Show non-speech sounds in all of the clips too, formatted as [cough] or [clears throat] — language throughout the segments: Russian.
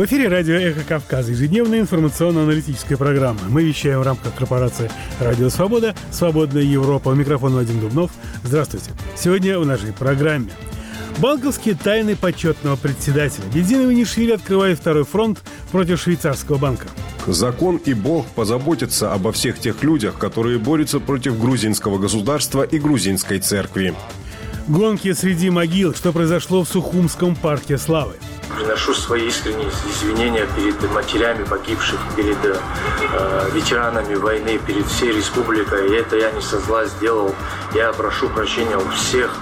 В эфире радио «Эхо Кавказа» ежедневная информационно-аналитическая программа. Мы вещаем в рамках корпорации «Радио Свобода», «Свободная Европа». У микрофона Вадим Дубнов. Здравствуйте. Сегодня в нашей программе. Банковские тайны почетного председателя. Бензиновый Нишвили открывает второй фронт против швейцарского банка. Закон и Бог позаботятся обо всех тех людях, которые борются против грузинского государства и грузинской церкви. Гонки среди могил. Что произошло в Сухумском парке славы. Приношу свои искренние извинения перед матерями погибших, перед э, ветеранами войны, перед всей республикой. И это я не со зла сделал. Я прошу прощения у всех.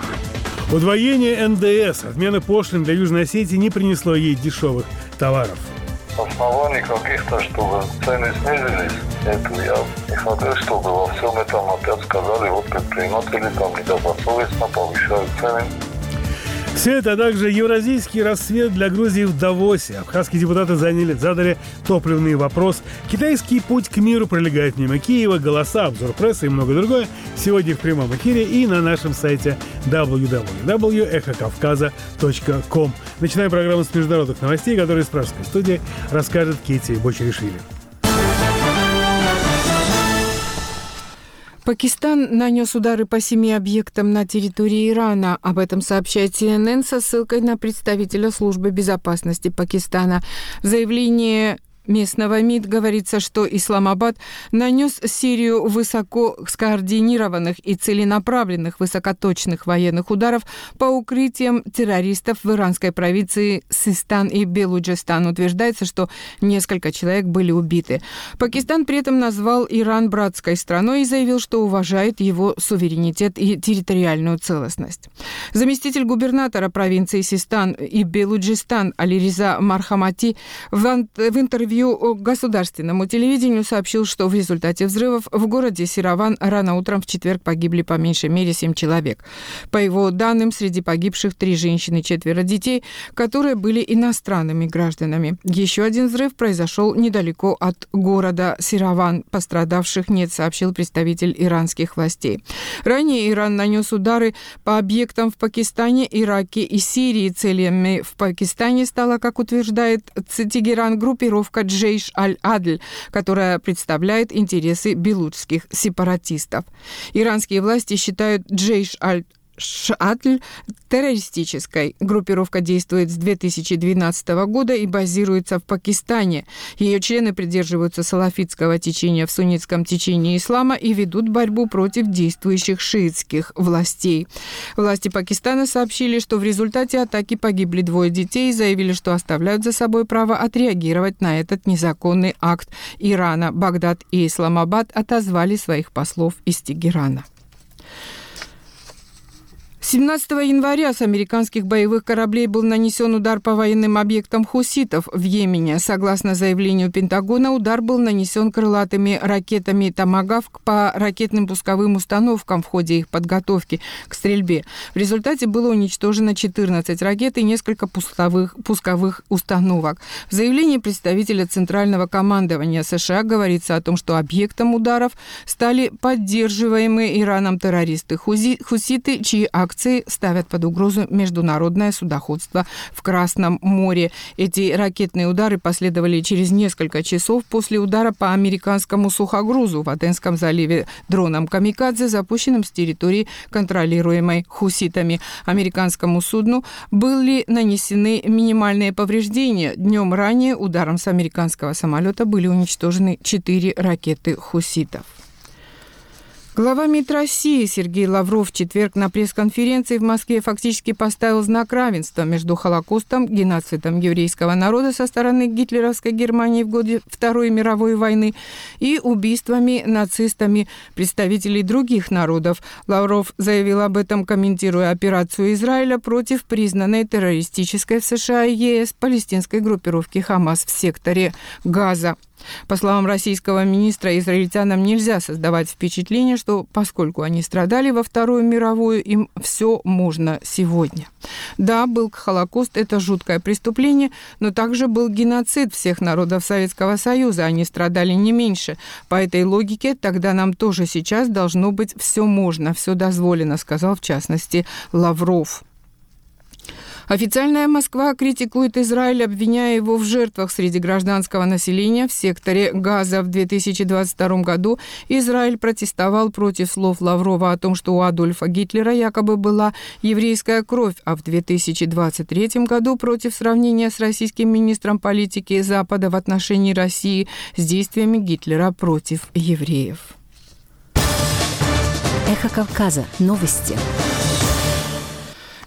Удвоение НДС, отмена пошлин для Южной Осетии не принесло ей дешевых товаров. Оснований каких-то, чтобы цены снизились, это я не смотрю, чтобы во всем этом опять сказали, вот предприниматели там недобросовестно повышают цены. Все это, а также евразийский рассвет для Грузии в Давосе. Абхазские депутаты заняли, задали топливный вопрос. Китайский путь к миру пролегает мимо Киева, голоса, обзор прессы и многое другое. Сегодня в прямом эфире и на нашем сайте www.эхокавказа.ком. Начинаем программу с международных новостей, которые из пражской студии расскажет Кити Бочеришвили. Пакистан нанес удары по семи объектам на территории Ирана. Об этом сообщает CNN со ссылкой на представителя службы безопасности Пакистана. В заявлении местного МИД говорится, что Исламабад нанес серию высоко скоординированных и целенаправленных высокоточных военных ударов по укрытиям террористов в иранской провинции Систан и Белуджистан. Утверждается, что несколько человек были убиты. Пакистан при этом назвал Иран братской страной и заявил, что уважает его суверенитет и территориальную целостность. Заместитель губернатора провинции Систан и Белуджистан Алириза Мархамати в интервью интервью государственному телевидению сообщил, что в результате взрывов в городе Сираван рано утром в четверг погибли по меньшей мере семь человек. По его данным, среди погибших три женщины и четверо детей, которые были иностранными гражданами. Еще один взрыв произошел недалеко от города Сираван. Пострадавших нет, сообщил представитель иранских властей. Ранее Иран нанес удары по объектам в Пакистане, Ираке и Сирии. Целями в Пакистане стала, как утверждает Тегеран, группировка Джейш Аль-Адль, которая представляет интересы белуджских сепаратистов. Иранские власти считают Джейш Аль Шатль террористической. Группировка действует с 2012 года и базируется в Пакистане. Ее члены придерживаются салафитского течения в суннитском течении ислама и ведут борьбу против действующих шиитских властей. Власти Пакистана сообщили, что в результате атаки погибли двое детей и заявили, что оставляют за собой право отреагировать на этот незаконный акт Ирана. Багдад и Исламабад отозвали своих послов из Тегерана. 17 января с американских боевых кораблей был нанесен удар по военным объектам хуситов в Йемене. Согласно заявлению Пентагона, удар был нанесен крылатыми ракетами «Томагавк» по ракетным пусковым установкам в ходе их подготовки к стрельбе. В результате было уничтожено 14 ракет и несколько пусковых, пусковых установок. В заявлении представителя Центрального командования США говорится о том, что объектом ударов стали поддерживаемые Ираном террористы хуситы, чьи акции акции ставят под угрозу международное судоходство в Красном море. Эти ракетные удары последовали через несколько часов после удара по американскому сухогрузу в Аденском заливе дроном «Камикадзе», запущенным с территории, контролируемой хуситами. Американскому судну были нанесены минимальные повреждения. Днем ранее ударом с американского самолета были уничтожены четыре ракеты хуситов. Глава МИД России Сергей Лавров в четверг на пресс-конференции в Москве фактически поставил знак равенства между Холокостом, геноцидом еврейского народа со стороны гитлеровской Германии в годы Второй мировой войны и убийствами нацистами представителей других народов. Лавров заявил об этом, комментируя операцию Израиля против признанной террористической в США и ЕС палестинской группировки «Хамас» в секторе Газа. По словам российского министра, израильтянам нельзя создавать впечатление, что поскольку они страдали во Вторую мировую, им все можно сегодня. Да, был Холокост, это жуткое преступление, но также был геноцид всех народов Советского Союза, они страдали не меньше. По этой логике тогда нам тоже сейчас должно быть все можно, все дозволено, сказал в частности Лавров. Официальная Москва критикует Израиль, обвиняя его в жертвах среди гражданского населения в секторе Газа. В 2022 году Израиль протестовал против слов Лаврова о том, что у Адольфа Гитлера якобы была еврейская кровь, а в 2023 году против сравнения с российским министром политики Запада в отношении России с действиями Гитлера против евреев. Эхо Кавказа. Новости.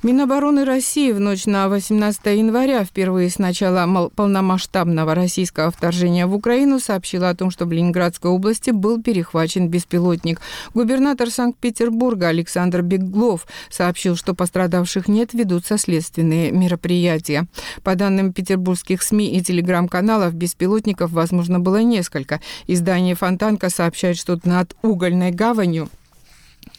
Минобороны России в ночь на 18 января, впервые с начала полномасштабного российского вторжения в Украину, сообщила о том, что в Ленинградской области был перехвачен беспилотник. Губернатор Санкт-Петербурга Александр Беглов сообщил, что пострадавших нет, ведутся следственные мероприятия. По данным петербургских СМИ и телеграм-каналов, беспилотников, возможно, было несколько. Издание «Фонтанка» сообщает, что над угольной гаванью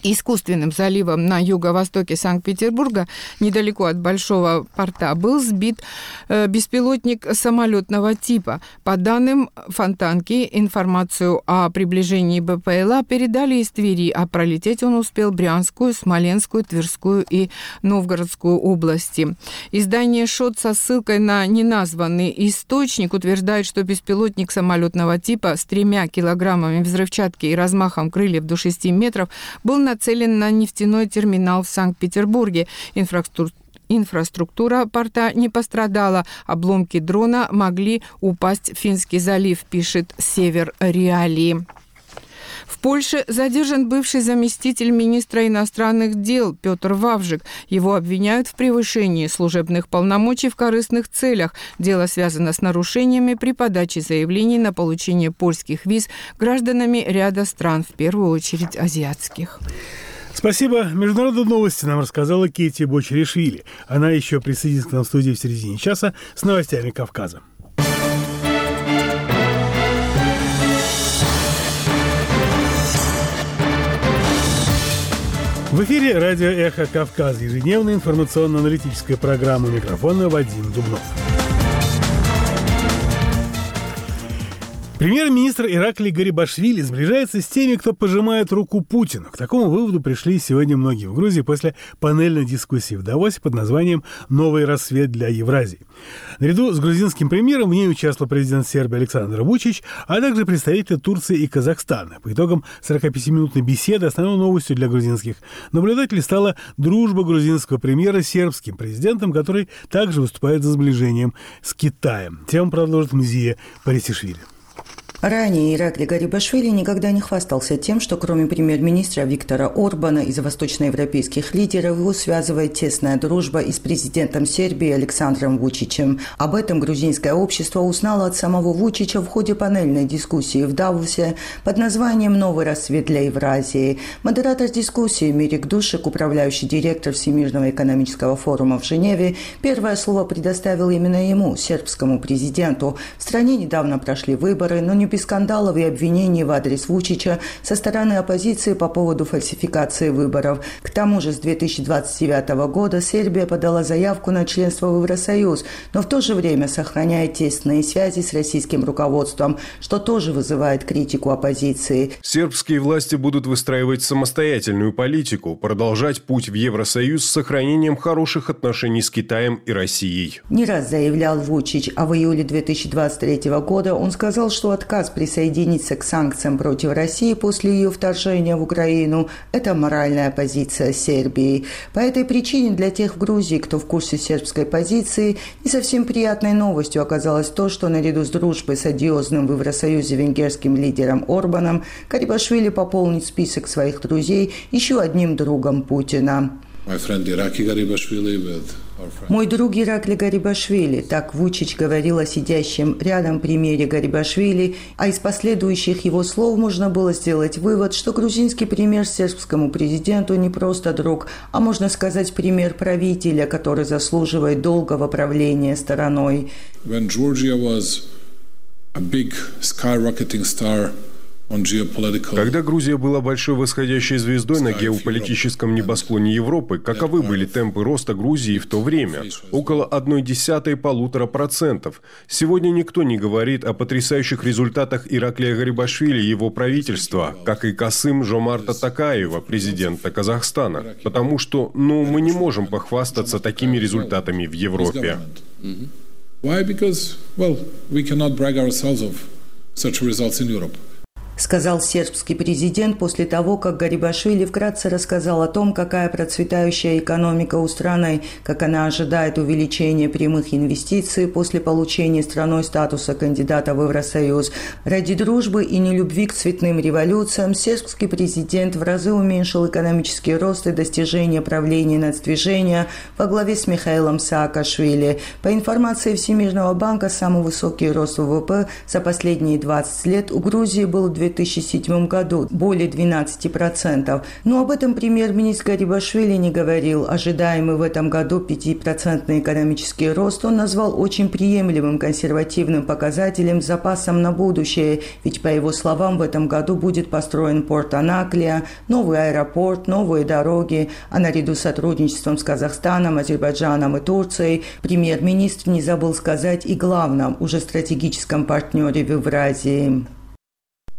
искусственным заливом на юго-востоке Санкт-Петербурга, недалеко от Большого порта, был сбит э, беспилотник самолетного типа. По данным Фонтанки, информацию о приближении БПЛА передали из Твери, а пролететь он успел Брянскую, Смоленскую, Тверскую и Новгородскую области. Издание «Шот» со ссылкой на неназванный источник утверждает, что беспилотник самолетного типа с тремя килограммами взрывчатки и размахом крыльев до 6 метров был на нацелен на нефтяной терминал в Санкт-Петербурге. Инфраструктура Инфраструктура порта не пострадала. Обломки дрона могли упасть в Финский залив, пишет Север Реалии. В Польше задержан бывший заместитель министра иностранных дел Петр Вавжик. Его обвиняют в превышении служебных полномочий в корыстных целях. Дело связано с нарушениями при подаче заявлений на получение польских виз гражданами ряда стран, в первую очередь азиатских. Спасибо. Международные новости нам рассказала Кейти Бочеришвили. Она еще присоединится к нам в студии в середине часа с новостями Кавказа. В эфире радио «Эхо Кавказ», ежедневная информационно-аналитическая программа микрофона Вадим Дубнов. Премьер-министр Ираклий Гарибашвили сближается с теми, кто пожимает руку Путину. К такому выводу пришли сегодня многие в Грузии после панельной дискуссии в Давосе под названием «Новый рассвет для Евразии». Наряду с грузинским премьером в ней участвовал президент Сербии Александр Вучич, а также представители Турции и Казахстана. По итогам 45-минутной беседы основной новостью для грузинских наблюдателей стала дружба грузинского премьера с сербским президентом, который также выступает за сближением с Китаем. Тему продолжит Мзия Парисишвили. Ранее Ираклий Гарибашвили никогда не хвастался тем, что кроме премьер-министра Виктора Орбана и восточноевропейских лидеров его связывает тесная дружба и с президентом Сербии Александром Вучичем. Об этом грузинское общество узнало от самого Вучича в ходе панельной дискуссии в Давусе под названием «Новый рассвет для Евразии». Модератор дискуссии Мирик Душек, управляющий директор Всемирного экономического форума в Женеве, первое слово предоставил именно ему, сербскому президенту. В стране недавно прошли выборы, но не без скандалов и обвинений в адрес Вучича со стороны оппозиции по поводу фальсификации выборов. К тому же с 2029 года Сербия подала заявку на членство в Евросоюз, но в то же время сохраняет тесные связи с российским руководством, что тоже вызывает критику оппозиции. Сербские власти будут выстраивать самостоятельную политику, продолжать путь в Евросоюз с сохранением хороших отношений с Китаем и Россией. Не раз заявлял Вучич, а в июле 2023 года он сказал, что отказ отказ присоединиться к санкциям против России после ее вторжения в Украину – это моральная позиция Сербии. По этой причине для тех в Грузии, кто в курсе сербской позиции, не совсем приятной новостью оказалось то, что наряду с дружбой с одиозным в Евросоюзе венгерским лидером Орбаном Карибашвили пополнит список своих друзей еще одним другом Путина. My friend Iraqi Garibashvili with мой друг Иракли Гарибашвили, так Вучич говорил о сидящем рядом премьере Гарибашвили, а из последующих его слов можно было сделать вывод, что грузинский премьер сербскому президенту не просто друг, а можно сказать премьер правителя, который заслуживает долгого правления страной. When Georgia was a big skyrocketing star Когда Грузия была большой восходящей звездой на геополитическом небосклоне Европы, каковы были темпы роста Грузии в то время? Около одной десятой полутора процентов. Сегодня никто не говорит о потрясающих результатах Ираклия Гарибашвили и его правительства, как и Касым Жомарта Такаева, президента Казахстана. Потому что, ну, мы не можем похвастаться такими результатами в Европе. Why? Because, well, we cannot brag ourselves of such results in Europe сказал сербский президент после того, как Гарибашвили вкратце рассказал о том, какая процветающая экономика у страны, как она ожидает увеличения прямых инвестиций после получения страной статуса кандидата в Евросоюз. Ради дружбы и нелюбви к цветным революциям сербский президент в разы уменьшил экономический рост и достижения правления нацдвижения во главе с Михаилом Саакашвили. По информации Всемирного банка, самый высокий рост ВВП за последние 20 лет у Грузии был в 2007 году более 12%. Но об этом премьер-министр Гарибашвили не говорил. Ожидаемый в этом году 5% экономический рост он назвал очень приемлемым консервативным показателем с запасом на будущее, ведь, по его словам, в этом году будет построен порт Анаклия, новый аэропорт, новые дороги, а наряду с сотрудничеством с Казахстаном, Азербайджаном и Турцией премьер-министр не забыл сказать и главном, уже стратегическом партнере в Евразии.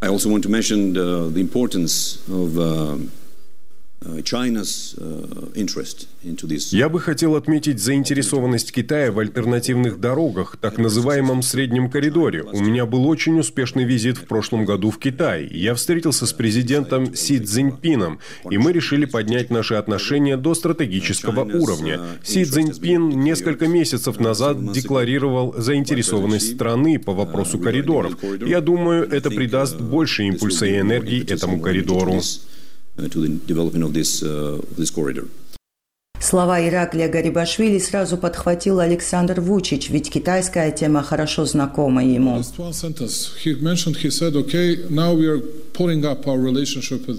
I also want to mention the, the importance of uh, Я бы хотел отметить заинтересованность Китая в альтернативных дорогах, так называемом среднем коридоре. У меня был очень успешный визит в прошлом году в Китай. Я встретился с президентом Си Цзиньпином, и мы решили поднять наши отношения до стратегического уровня. Си Цзиньпин несколько месяцев назад декларировал заинтересованность страны по вопросу коридоров. Я думаю, это придаст больше импульса и энергии этому коридору. Слова Ираклия Гарибашвили сразу подхватил Александр Вучич, ведь китайская тема хорошо знакома ему.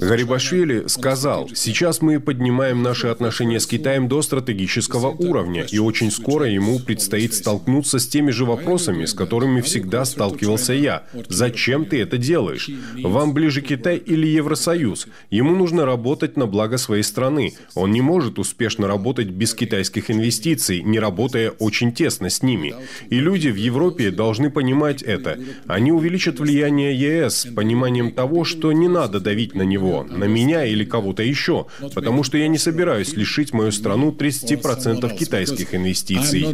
Гарибашвили сказал, сейчас мы поднимаем наши отношения с Китаем до стратегического уровня, и очень скоро ему предстоит столкнуться с теми же вопросами, с которыми всегда сталкивался я. Зачем ты это делаешь? Вам ближе Китай или Евросоюз? Ему нужно работать на благо своей страны. Он не может успешно работать без китайских инвестиций, не работая очень тесно с ними. И люди в Европе должны понимать это. Они увеличат влияние ЕС с пониманием того, что не надо давить на него, на меня или кого-то еще, потому что я не собираюсь лишить мою страну 30% китайских инвестиций.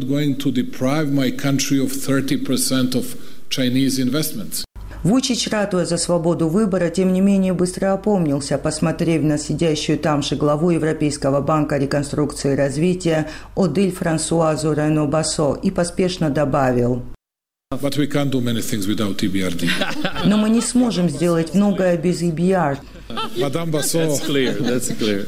Вучич, ратуя за свободу выбора, тем не менее быстро опомнился, посмотрев на сидящую там же главу Европейского банка реконструкции и развития Одиль Франсуазу Рено Басо и поспешно добавил. [laughs] Но мы не сможем сделать многое без EBRD. Мадам Басо, That's clear. That's clear.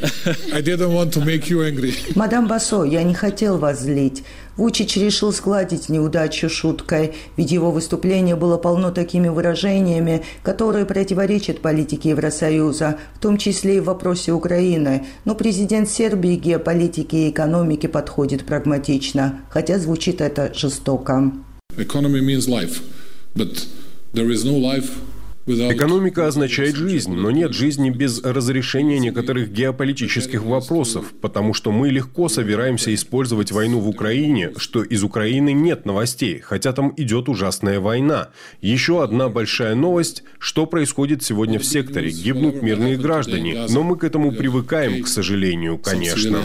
I didn't want to make you angry. Мадам Басо, я не хотел вас злить. Вучич решил сгладить неудачу шуткой, ведь его выступление было полно такими выражениями, которые противоречат политике Евросоюза, в том числе и в вопросе Украины. Но президент Сербии геополитике и экономике подходит прагматично, хотя звучит это жестоко. Economy means life, but there is no life Экономика означает жизнь, но нет жизни без разрешения некоторых геополитических вопросов, потому что мы легко собираемся использовать войну в Украине, что из Украины нет новостей, хотя там идет ужасная война. Еще одна большая новость, что происходит сегодня в секторе. Гибнут мирные граждане, но мы к этому привыкаем, к сожалению, конечно.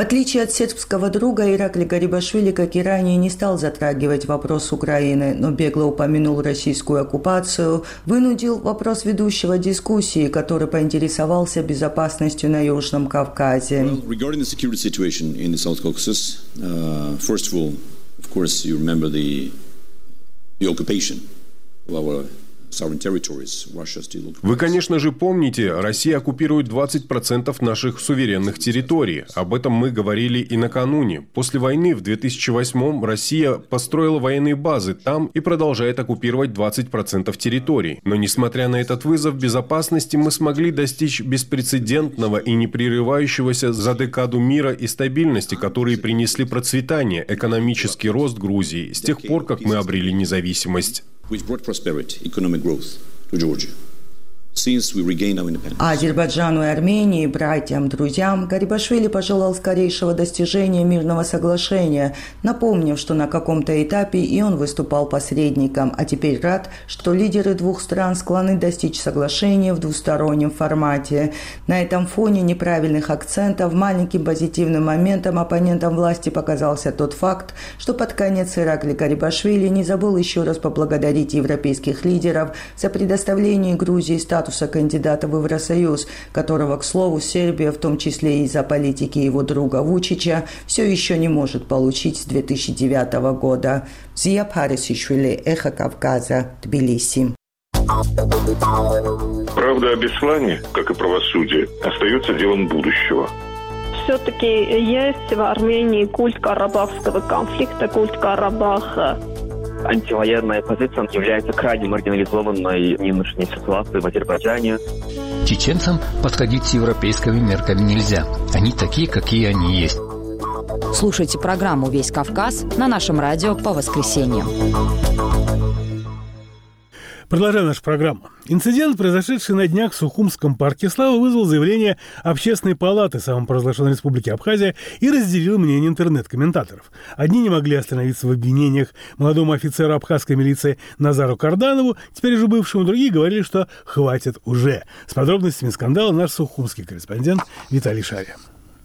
В отличие от сербского друга, Иракли Гарибашвили, как и ранее, не стал затрагивать вопрос Украины, но бегло упомянул российскую оккупацию, вынудил вопрос ведущего дискуссии, который поинтересовался безопасностью на Южном Кавказе. Well, Вы, конечно же, помните, Россия оккупирует 20% наших суверенных территорий. Об этом мы говорили и накануне. После войны в 2008 Россия построила военные базы там и продолжает оккупировать 20% территорий. Но несмотря на этот вызов безопасности, мы смогли достичь беспрецедентного и непрерывающегося за декаду мира и стабильности, которые принесли процветание, экономический рост Грузии с тех пор, как мы обрели независимость. А Азербайджану и Армении, братьям, друзьям, Гарибашвили пожелал скорейшего достижения мирного соглашения, напомнив, что на каком-то этапе и он выступал посредником, а теперь рад, что лидеры двух стран склонны достичь соглашения в двустороннем формате. На этом фоне неправильных акцентов маленьким позитивным моментом оппонентам власти показался тот факт, что под конец Иракли Гарибашвили не забыл еще раз поблагодарить европейских лидеров за предоставление Грузии статуса статуса кандидата в Евросоюз, которого, к слову, Сербия, в том числе из-за политики его друга Вучича, все еще не может получить с 2009 года. Зия Парисишвили, Эхо Кавказа, Тбилиси. Правда о Беслане, как и правосудие, остается делом будущего все-таки есть в Армении культ карабахского конфликта, культ Карабаха антивоенная позиция является крайне маргинализованной в нынешней ситуации в Азербайджане. Чеченцам подходить с европейскими мерками нельзя. Они такие, какие они есть. Слушайте программу «Весь Кавказ» на нашем радио по воскресеньям. Продолжаем нашу программу. Инцидент, произошедший на днях в Сухумском парке славы, вызвал заявление Общественной палаты самопровозглашенной республики Абхазия и разделил мнение интернет-комментаторов. Одни не могли остановиться в обвинениях молодому офицеру абхазской милиции Назару Карданову, теперь уже бывшему, другие говорили, что хватит уже. С подробностями скандала наш сухумский корреспондент Виталий Шария.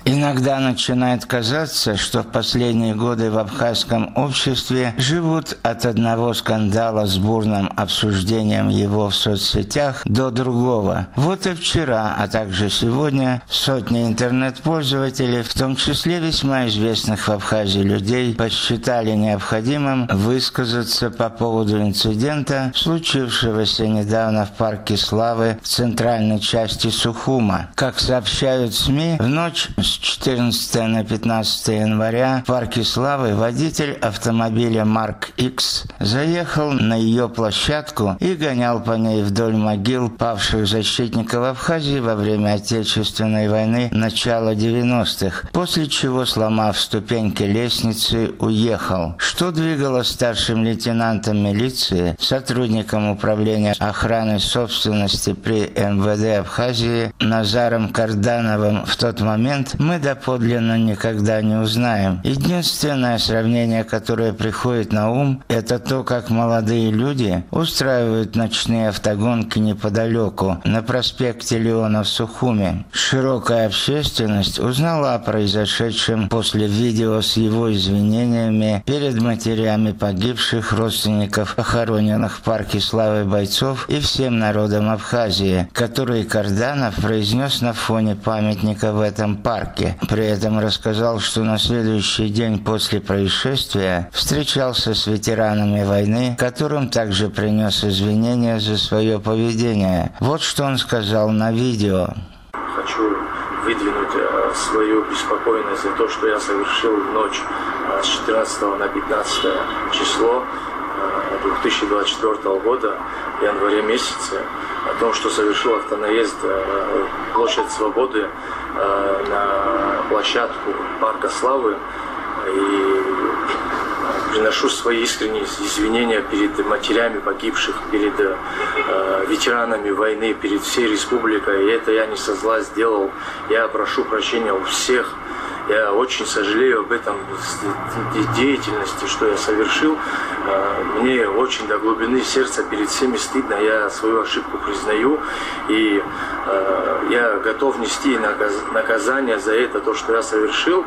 Иногда начинает казаться, что в последние годы в абхазском обществе живут от одного скандала с бурным обсуждением его в соцсетях до другого. Вот и вчера, а также сегодня сотни интернет-пользователей, в том числе весьма известных в Абхазии людей, посчитали необходимым высказаться по поводу инцидента, случившегося недавно в парке Славы в центральной части Сухума. Как сообщают СМИ, в ночь с 14 на 15 января в парке Славы водитель автомобиля Марк X заехал на ее площадку и гонял по ней вдоль могил павших защитников Абхазии во время Отечественной войны начала 90-х, после чего, сломав ступеньки лестницы, уехал. Что двигало старшим лейтенантом милиции, сотрудником управления охраны собственности при МВД Абхазии Назаром Кардановым в тот момент, мы доподлинно никогда не узнаем. Единственное сравнение, которое приходит на ум, это то, как молодые люди устраивают ночные автогонки неподалеку, на проспекте Леона в Сухуме. Широкая общественность узнала о произошедшем после видео с его извинениями перед матерями погибших родственников, похороненных в парке славы бойцов и всем народом Абхазии, которые Карданов произнес на фоне памятника в этом парке парке. При этом рассказал, что на следующий день после происшествия встречался с ветеранами войны, которым также принес извинения за свое поведение. Вот что он сказал на видео. Хочу выдвинуть э, свою беспокойность за то, что я совершил ночь э, с 14 на 15 число 2024 э, года, в январе месяце, о том, что совершил автонаезд площадь Свободы Э, на площадку Парка Славы и приношу свои искренние извинения перед матерями погибших, перед э, ветеранами войны, перед всей республикой. И это я не со зла сделал. Я прошу прощения у всех я очень сожалею об этом деятельности, что я совершил. А, мне очень до глубины сердца перед всеми стыдно. Я свою ошибку признаю. И а, я готов нести наказание за это, то, что я совершил.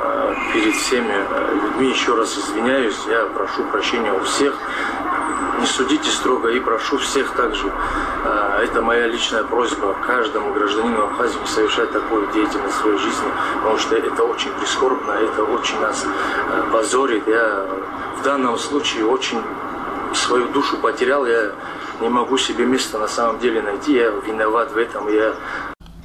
А, перед всеми людьми еще раз извиняюсь. Я прошу прощения у всех не судите строго и прошу всех также, а, это моя личная просьба каждому гражданину Абхазии совершать такую деятельность в своей жизни, потому что это очень прискорбно, это очень нас а, позорит. Я в данном случае очень свою душу потерял, я не могу себе места на самом деле найти, я виноват в этом, я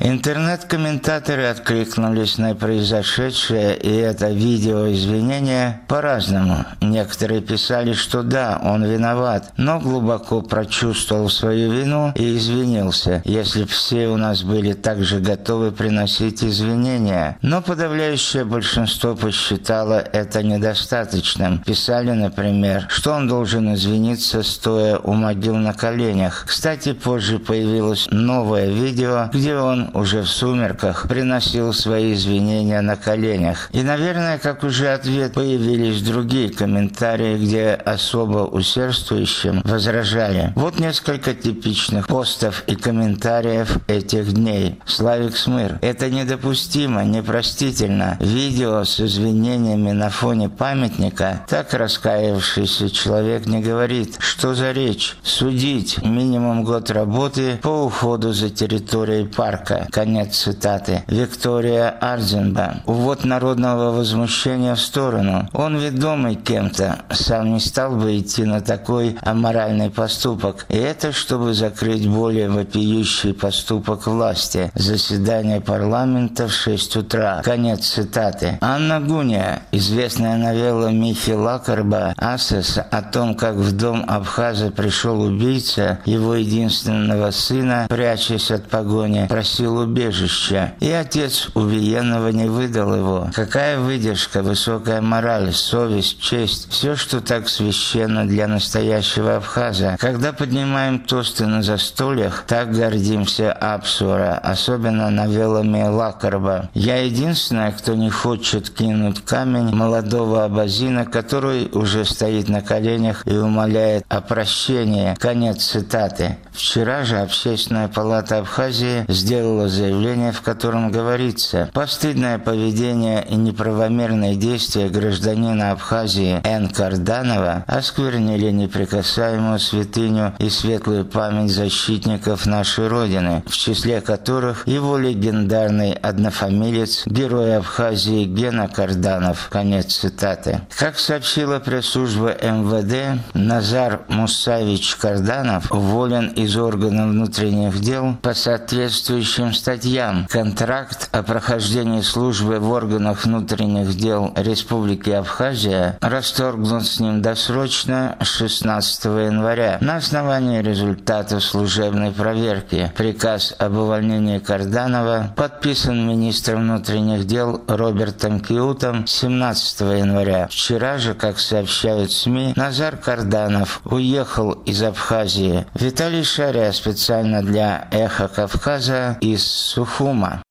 Интернет-комментаторы откликнулись на произошедшее и это видео извинения по-разному. Некоторые писали, что да, он виноват, но глубоко прочувствовал свою вину и извинился, если все у нас были также готовы приносить извинения. Но подавляющее большинство посчитало это недостаточным. Писали, например, что он должен извиниться, стоя у могил на коленях. Кстати, позже появилось новое видео, где он уже в сумерках приносил свои извинения на коленях. И, наверное, как уже ответ, появились другие комментарии, где особо усердствующим возражали. Вот несколько типичных постов и комментариев этих дней. Славик Смыр. Это недопустимо, непростительно. Видео с извинениями на фоне памятника так раскаявшийся человек не говорит. Что за речь? Судить. Минимум год работы по уходу за территорией парка. Конец цитаты. Виктория Ардзенба. Увод народного возмущения в сторону. Он ведомый кем-то, сам не стал бы идти на такой аморальный поступок. И это чтобы закрыть более вопиющий поступок власти. Заседание парламента в 6 утра. Конец цитаты. Анна Гуния, известная новелла Михи Лакарба «Асес» о том, как в дом Абхаза пришел убийца его единственного сына, прячась от погони, просил просил убежища, и отец убиенного не выдал его. Какая выдержка, высокая мораль, совесть, честь, все, что так священно для настоящего Абхаза. Когда поднимаем тосты на застольях, так гордимся Апсура, особенно новеллами Лакарба. Я единственная, кто не хочет кинуть камень молодого абазина, который уже стоит на коленях и умоляет о прощении. Конец цитаты. Вчера же Общественная палата Абхазии сделала сделала заявление, в котором говорится «Постыдное поведение и неправомерные действия гражданина Абхазии Н. Карданова осквернили неприкасаемую святыню и светлую память защитников нашей Родины, в числе которых его легендарный однофамилец, герой Абхазии Гена Карданов». Конец цитаты. Как сообщила пресс-служба МВД, Назар Мусавич Карданов уволен из органов внутренних дел по соответствующим следующим статьям. Контракт о прохождении службы в органах внутренних дел Республики Абхазия расторгнут с ним досрочно 16 января на основании результатов служебной проверки. Приказ об увольнении Карданова подписан министром внутренних дел Робертом Киутом 17 января. Вчера же, как сообщают СМИ, Назар Карданов уехал из Абхазии. Виталий Шария специально для «Эхо Кавказа» и из Сухума.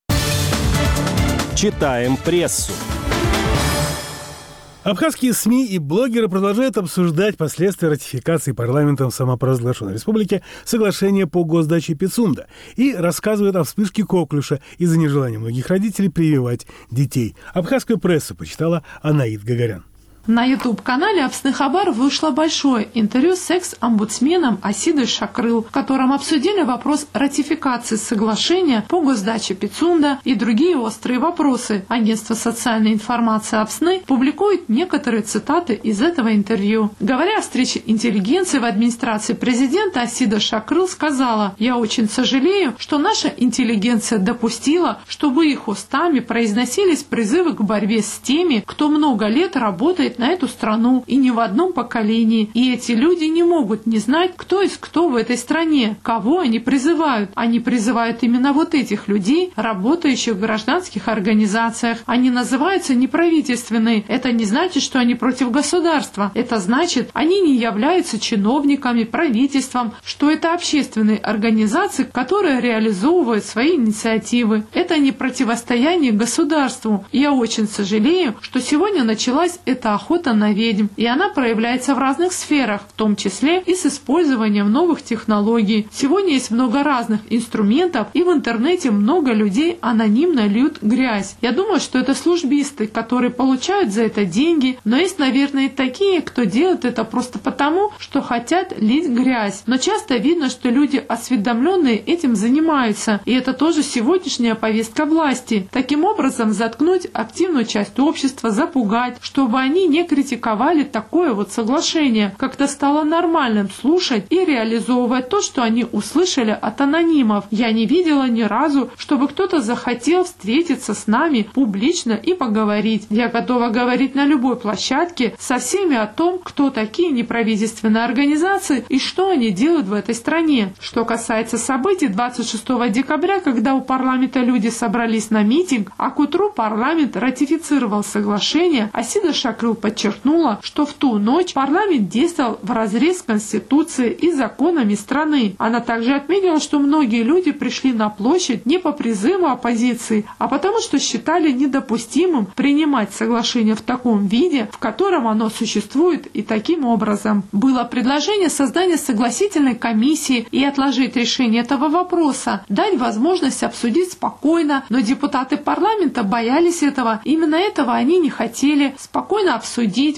Читаем прессу. Абхазские СМИ и блогеры продолжают обсуждать последствия ратификации парламентом самопровозглашенной республики соглашения по госдаче Пицунда и рассказывают о вспышке коклюша из-за нежелания многих родителей прививать детей. Абхазскую прессу почитала Анаид Гагарян. На YouTube-канале Абсныхабар вышло большое интервью с секс-омбудсменом Асидой Шакрыл, в котором обсудили вопрос ратификации соглашения по госдаче Пицунда и другие острые вопросы. Агентство социальной информации Абсны публикует некоторые цитаты из этого интервью. Говоря о встрече интеллигенции в администрации президента, Асида Шакрыл сказала, «Я очень сожалею, что наша интеллигенция допустила, чтобы их устами произносились призывы к борьбе с теми, кто много лет работает смотрит на эту страну и не в одном поколении. И эти люди не могут не знать, кто есть кто в этой стране, кого они призывают. Они призывают именно вот этих людей, работающих в гражданских организациях. Они называются неправительственные. Это не значит, что они против государства. Это значит, они не являются чиновниками, правительством, что это общественные организации, которые реализовывают свои инициативы. Это не противостояние государству. я очень сожалею, что сегодня началась эта охота на ведьм, и она проявляется в разных сферах, в том числе и с использованием новых технологий. Сегодня есть много разных инструментов, и в интернете много людей анонимно льют грязь. Я думаю, что это службисты, которые получают за это деньги, но есть, наверное, и такие, кто делает это просто потому, что хотят лить грязь. Но часто видно, что люди осведомленные этим занимаются, и это тоже сегодняшняя повестка власти. Таким образом, заткнуть активную часть общества, запугать, чтобы они не критиковали такое вот соглашение. Как-то стало нормальным слушать и реализовывать то, что они услышали от анонимов. Я не видела ни разу, чтобы кто-то захотел встретиться с нами публично и поговорить. Я готова говорить на любой площадке со всеми о том, кто такие неправительственные организации и что они делают в этой стране. Что касается событий 26 декабря, когда у парламента люди собрались на митинг, а к утру парламент ратифицировал соглашение, Асида Шакрыл подчеркнула, что в ту ночь парламент действовал в разрез с Конституцией и законами страны. Она также отметила, что многие люди пришли на площадь не по призыву оппозиции, а потому что считали недопустимым принимать соглашение в таком виде, в котором оно существует, и таким образом было предложение создания согласительной комиссии и отложить решение этого вопроса, дать возможность обсудить спокойно, но депутаты парламента боялись этого. Именно этого они не хотели спокойно обсудить,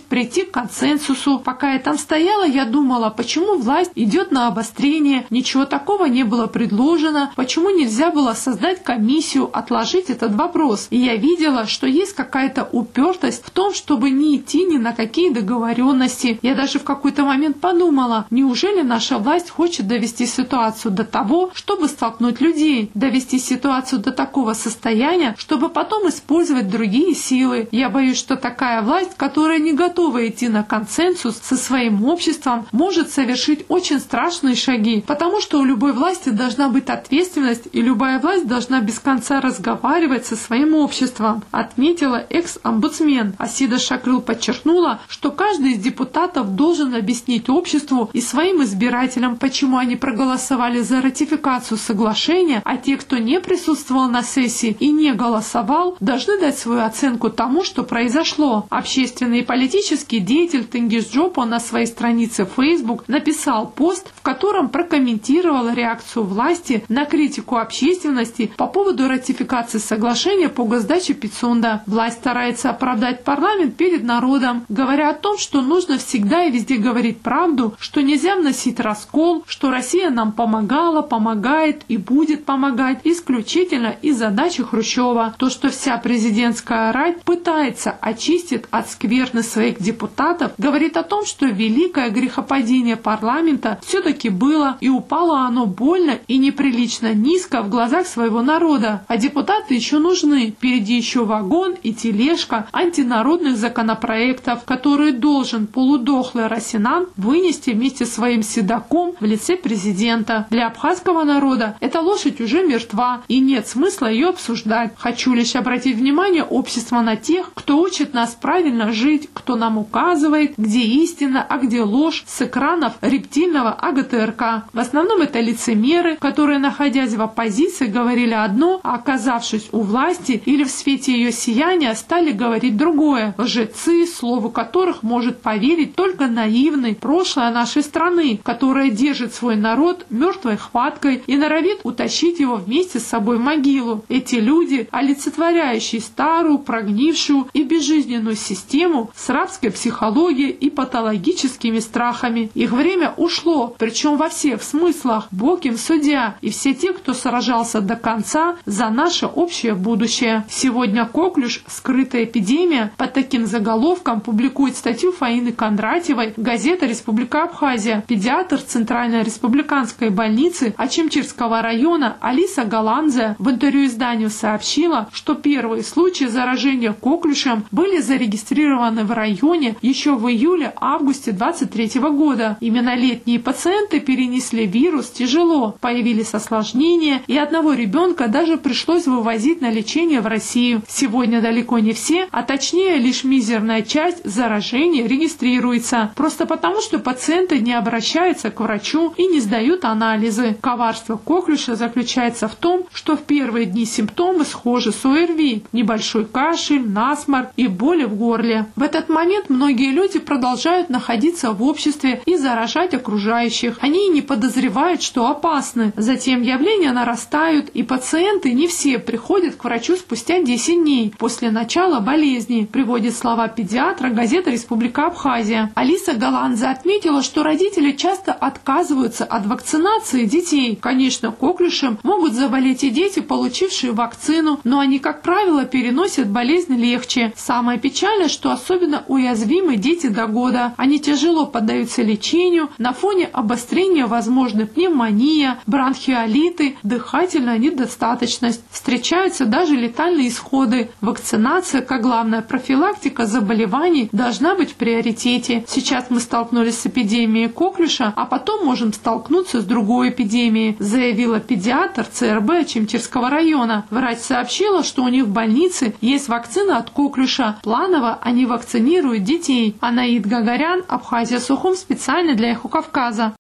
прийти к консенсусу. Пока я там стояла, я думала, почему власть идет на обострение, ничего такого не было предложено, почему нельзя было создать комиссию, отложить этот вопрос. И я видела, что есть какая-то упертость в том, чтобы не идти ни на какие договоренности. Я даже в какой-то момент подумала, неужели наша власть хочет довести ситуацию до того, чтобы столкнуть людей, довести ситуацию до такого состояния, чтобы потом использовать другие силы. Я боюсь, что такая власть, которая не готова идти на консенсус со своим обществом, может совершить очень страшные шаги, потому что у любой власти должна быть ответственность, и любая власть должна без конца разговаривать со своим обществом, отметила экс-омбудсмен. Асида Шакрыл подчеркнула, что каждый из депутатов должен объяснить обществу и своим избирателям, почему они проголосовали за ратификацию соглашения, а те, кто не присутствовал на сессии и не голосовал, должны дать свою оценку тому, что произошло. Общественный и политический деятель Тенгиз Джопо на своей странице Facebook написал пост, в котором прокомментировал реакцию власти на критику общественности по поводу ратификации соглашения по госдаче Пицунда. Власть старается оправдать парламент перед народом, говоря о том, что нужно всегда и везде говорить правду, что нельзя вносить раскол, что Россия нам помогала, помогает и будет помогать исключительно из задачи Хрущева. То, что вся президентская рать пытается очистить от скверны своих депутатов, говорит о том, что великое грехопадение парламента все-таки было и упало оно больно и неприлично низко в глазах своего народа. А депутаты еще нужны. Впереди еще вагон и тележка антинародных законопроектов, которые должен полудохлый Росинан вынести вместе с своим седаком в лице президента. Для абхазского народа эта лошадь уже мертва, и нет смысла ее обсуждать. Хочу лишь обратить внимание общества на тех, кто учит нас правильно жить, кто нам указывает, где истина, а где ложь, с экранов рептильного АГТРК. В основном это лицемеры, которые, находясь в оппозиции, говорили одно, а оказавшись у власти или в свете ее сияния, стали говорить другое. Лжецы, слову которых может поверить только наивный прошлое нашей страны, которая держит свой народ мертвой хваткой и норовит утащить его вместе с собой в могилу. Эти люди, олицетворяющие старую, прогнившую и безжизненную систему с рабской психологией и патологическими страхами. Их время ушло, причем во всех смыслах. Бог им судья и все те, кто сражался до конца за наше общее будущее. Сегодня Коклюш «Скрытая эпидемия» под таким заголовком публикует статью Фаины Кондратьевой газета «Республика Абхазия». Педиатр Центральной республиканской больницы Ачимчирского района Алиса Голландзе в интервью изданию сообщила, что первые случаи заражения коклюшем были зарегистрированы в районе еще в июле-августе 23 года. Именно летние пациенты перенесли вирус тяжело, появились осложнения, и одного ребенка даже пришлось вывозить на лечение в Россию. Сегодня далеко не все, а точнее лишь мизерная часть заражений регистрируется, просто потому что пациенты не обращаются к врачу и не сдают анализы. Коварство коклюша заключается в том, что в первые дни симптомы схожи с ОРВИ, небольшой кашель, насморк и боли в горле. В этот момент многие люди продолжают находиться в обществе и заражать окружающих. Они не подозревают, что опасны. Затем явления нарастают, и пациенты не все приходят к врачу спустя 10 дней после начала болезни, приводит слова педиатра газета «Республика Абхазия». Алиса Голландзе отметила, что родители часто отказываются от вакцинации детей. Конечно, коклюшем могут заболеть и дети, получившие вакцину, но они, как правило, переносят болезнь легче. Самое печальное, что особенно уязвимы дети до года. Они тяжело поддаются лечению на фоне обострения возможной пневмония, бронхиолиты, дыхательная недостаточность. Встречаются даже летальные исходы. Вакцинация, как главная профилактика заболеваний, должна быть в приоритете. Сейчас мы столкнулись с эпидемией коклюша, а потом можем столкнуться с другой эпидемией, заявила педиатр ЦРБ Чемчирского района. Врач сообщила, что у них в больнице есть вакцина от коклюша. Планово они вакцинируют детей. Анаид Гагарян, Абхазия Сухум специально для Эхо Кавказа.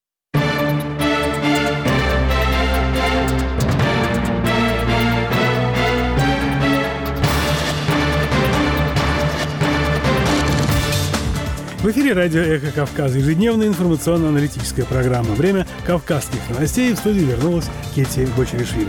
В эфире радио «Эхо Кавказа» ежедневная информационно-аналитическая программа. Время кавказских новостей. В студии вернулась Кетти Бочеришвили.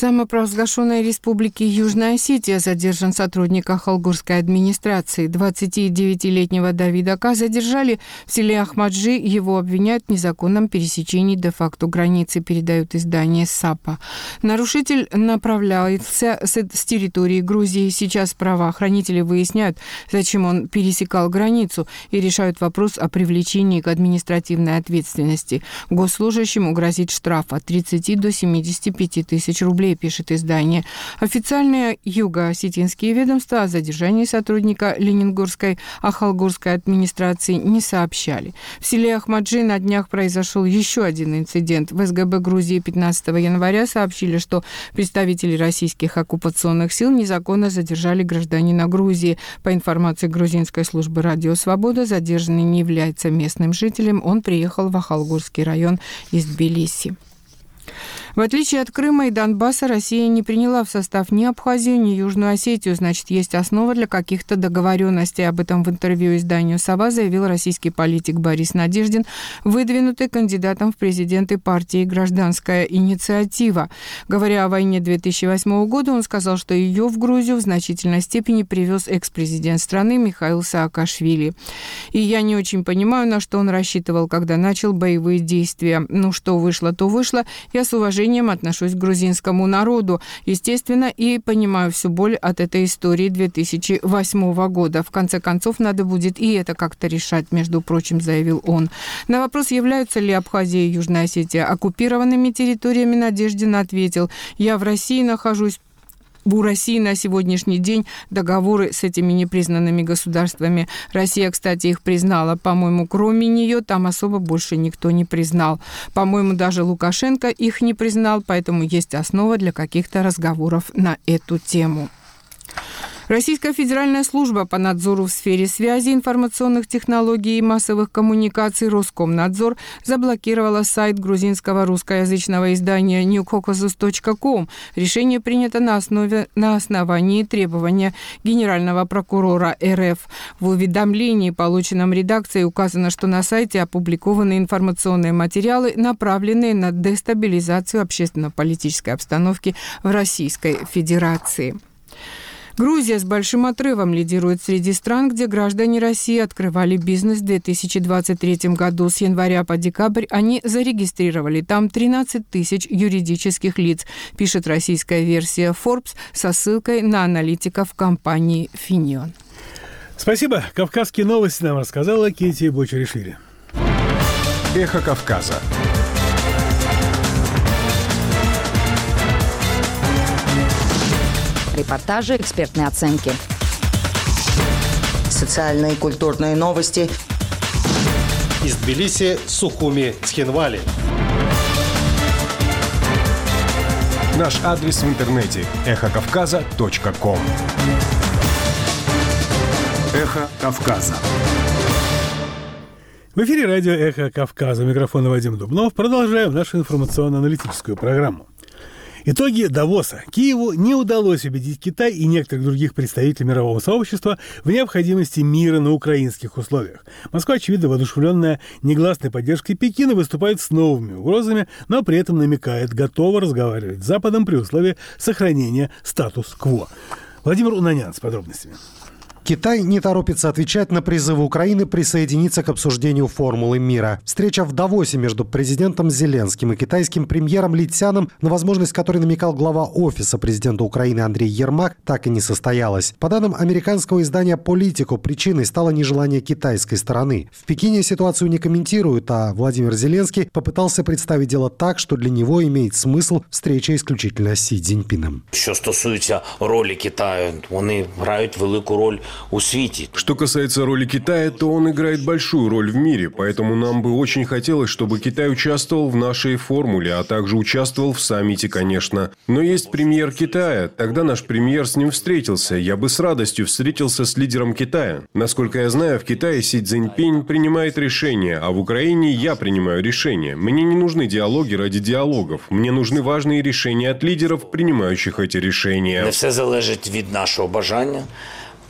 Самопровозглашенной республике Южная Осетия задержан сотрудник Ахалгурской администрации. 29-летнего Давида К. задержали в селе Ахмаджи. Его обвиняют в незаконном пересечении де-факто границы, передают издание САПа. Нарушитель направлялся с территории Грузии. Сейчас правоохранители выясняют, зачем он пересекал границу и решают вопрос о привлечении к административной ответственности. Госслужащему грозит штраф от 30 до 75 тысяч рублей Москве, пишет издание. Официальные юго-осетинские ведомства о задержании сотрудника Ленингорской Ахалгурской администрации не сообщали. В селе Ахмаджи на днях произошел еще один инцидент. В СГБ Грузии 15 января сообщили, что представители российских оккупационных сил незаконно задержали гражданина Грузии. По информации грузинской службы «Радио Свобода», задержанный не является местным жителем. Он приехал в Ахалгурский район из Тбилиси. В отличие от Крыма и Донбасса, Россия не приняла в состав ни Абхазию, ни Южную Осетию. Значит, есть основа для каких-то договоренностей. Об этом в интервью изданию «Сова» заявил российский политик Борис Надеждин, выдвинутый кандидатом в президенты партии «Гражданская инициатива». Говоря о войне 2008 года, он сказал, что ее в Грузию в значительной степени привез экс-президент страны Михаил Саакашвили. И я не очень понимаю, на что он рассчитывал, когда начал боевые действия. Ну, что вышло, то вышло. Я с уважением уважением отношусь к грузинскому народу, естественно, и понимаю всю боль от этой истории 2008 года. В конце концов, надо будет и это как-то решать, между прочим, заявил он. На вопрос, являются ли Абхазия и Южная Осетия оккупированными территориями, Надеждин ответил, я в России нахожусь у России на сегодняшний день договоры с этими непризнанными государствами. Россия, кстати, их признала. По-моему, кроме нее там особо больше никто не признал. По-моему, даже Лукашенко их не признал, поэтому есть основа для каких-то разговоров на эту тему. Российская федеральная служба по надзору в сфере связи, информационных технологий и массовых коммуникаций Роскомнадзор заблокировала сайт грузинского русскоязычного издания newcaucasus.com. Решение принято на, основе, на основании требования генерального прокурора РФ. В уведомлении, полученном редакцией, указано, что на сайте опубликованы информационные материалы, направленные на дестабилизацию общественно-политической обстановки в Российской Федерации. Грузия с большим отрывом лидирует среди стран, где граждане России открывали бизнес в 2023 году. С января по декабрь они зарегистрировали там 13 тысяч юридических лиц, пишет российская версия Forbes со ссылкой на аналитиков компании «Финион». Спасибо. Кавказские новости нам рассказала Кити Бочеришвили. Эхо Кавказа. Репортажи, экспертные оценки. Социальные и культурные новости. Из Тбилиси, Сухуми, Цхинвали. Наш адрес в интернете – эхокавказа.ком Эхо Кавказа. В эфире радио «Эхо Кавказа». Микрофон Вадим Дубнов. Продолжаем нашу информационно-аналитическую программу. Итоги Давоса. Киеву не удалось убедить Китай и некоторых других представителей мирового сообщества в необходимости мира на украинских условиях. Москва, очевидно, воодушевленная негласной поддержкой Пекина, выступает с новыми угрозами, но при этом намекает, готова разговаривать с Западом при условии сохранения статус-кво. Владимир Унанян с подробностями. Китай не торопится отвечать на призывы Украины присоединиться к обсуждению формулы мира. Встреча в Давосе между президентом Зеленским и китайским премьером Ли Цяном, на возможность которой намекал глава офиса президента Украины Андрей Ермак, так и не состоялась. По данным американского издания «Политику», причиной стало нежелание китайской стороны. В Пекине ситуацию не комментируют, а Владимир Зеленский попытался представить дело так, что для него имеет смысл встреча исключительно с Си Цзиньпином. Что стосується роли Китаю, они играют великую роль у свете. Что касается роли Китая, то он играет большую роль в мире, поэтому нам бы очень хотелось, чтобы Китай участвовал в нашей формуле, а также участвовал в саммите, конечно. Но есть премьер Китая, тогда наш премьер с ним встретился. Я бы с радостью встретился с лидером Китая. Насколько я знаю, в Китае Си Цзиньпинь принимает решения, а в Украине я принимаю решения. Мне не нужны диалоги ради диалогов. Мне нужны важные решения от лидеров, принимающих эти решения. Не все залежить від нашого бажання.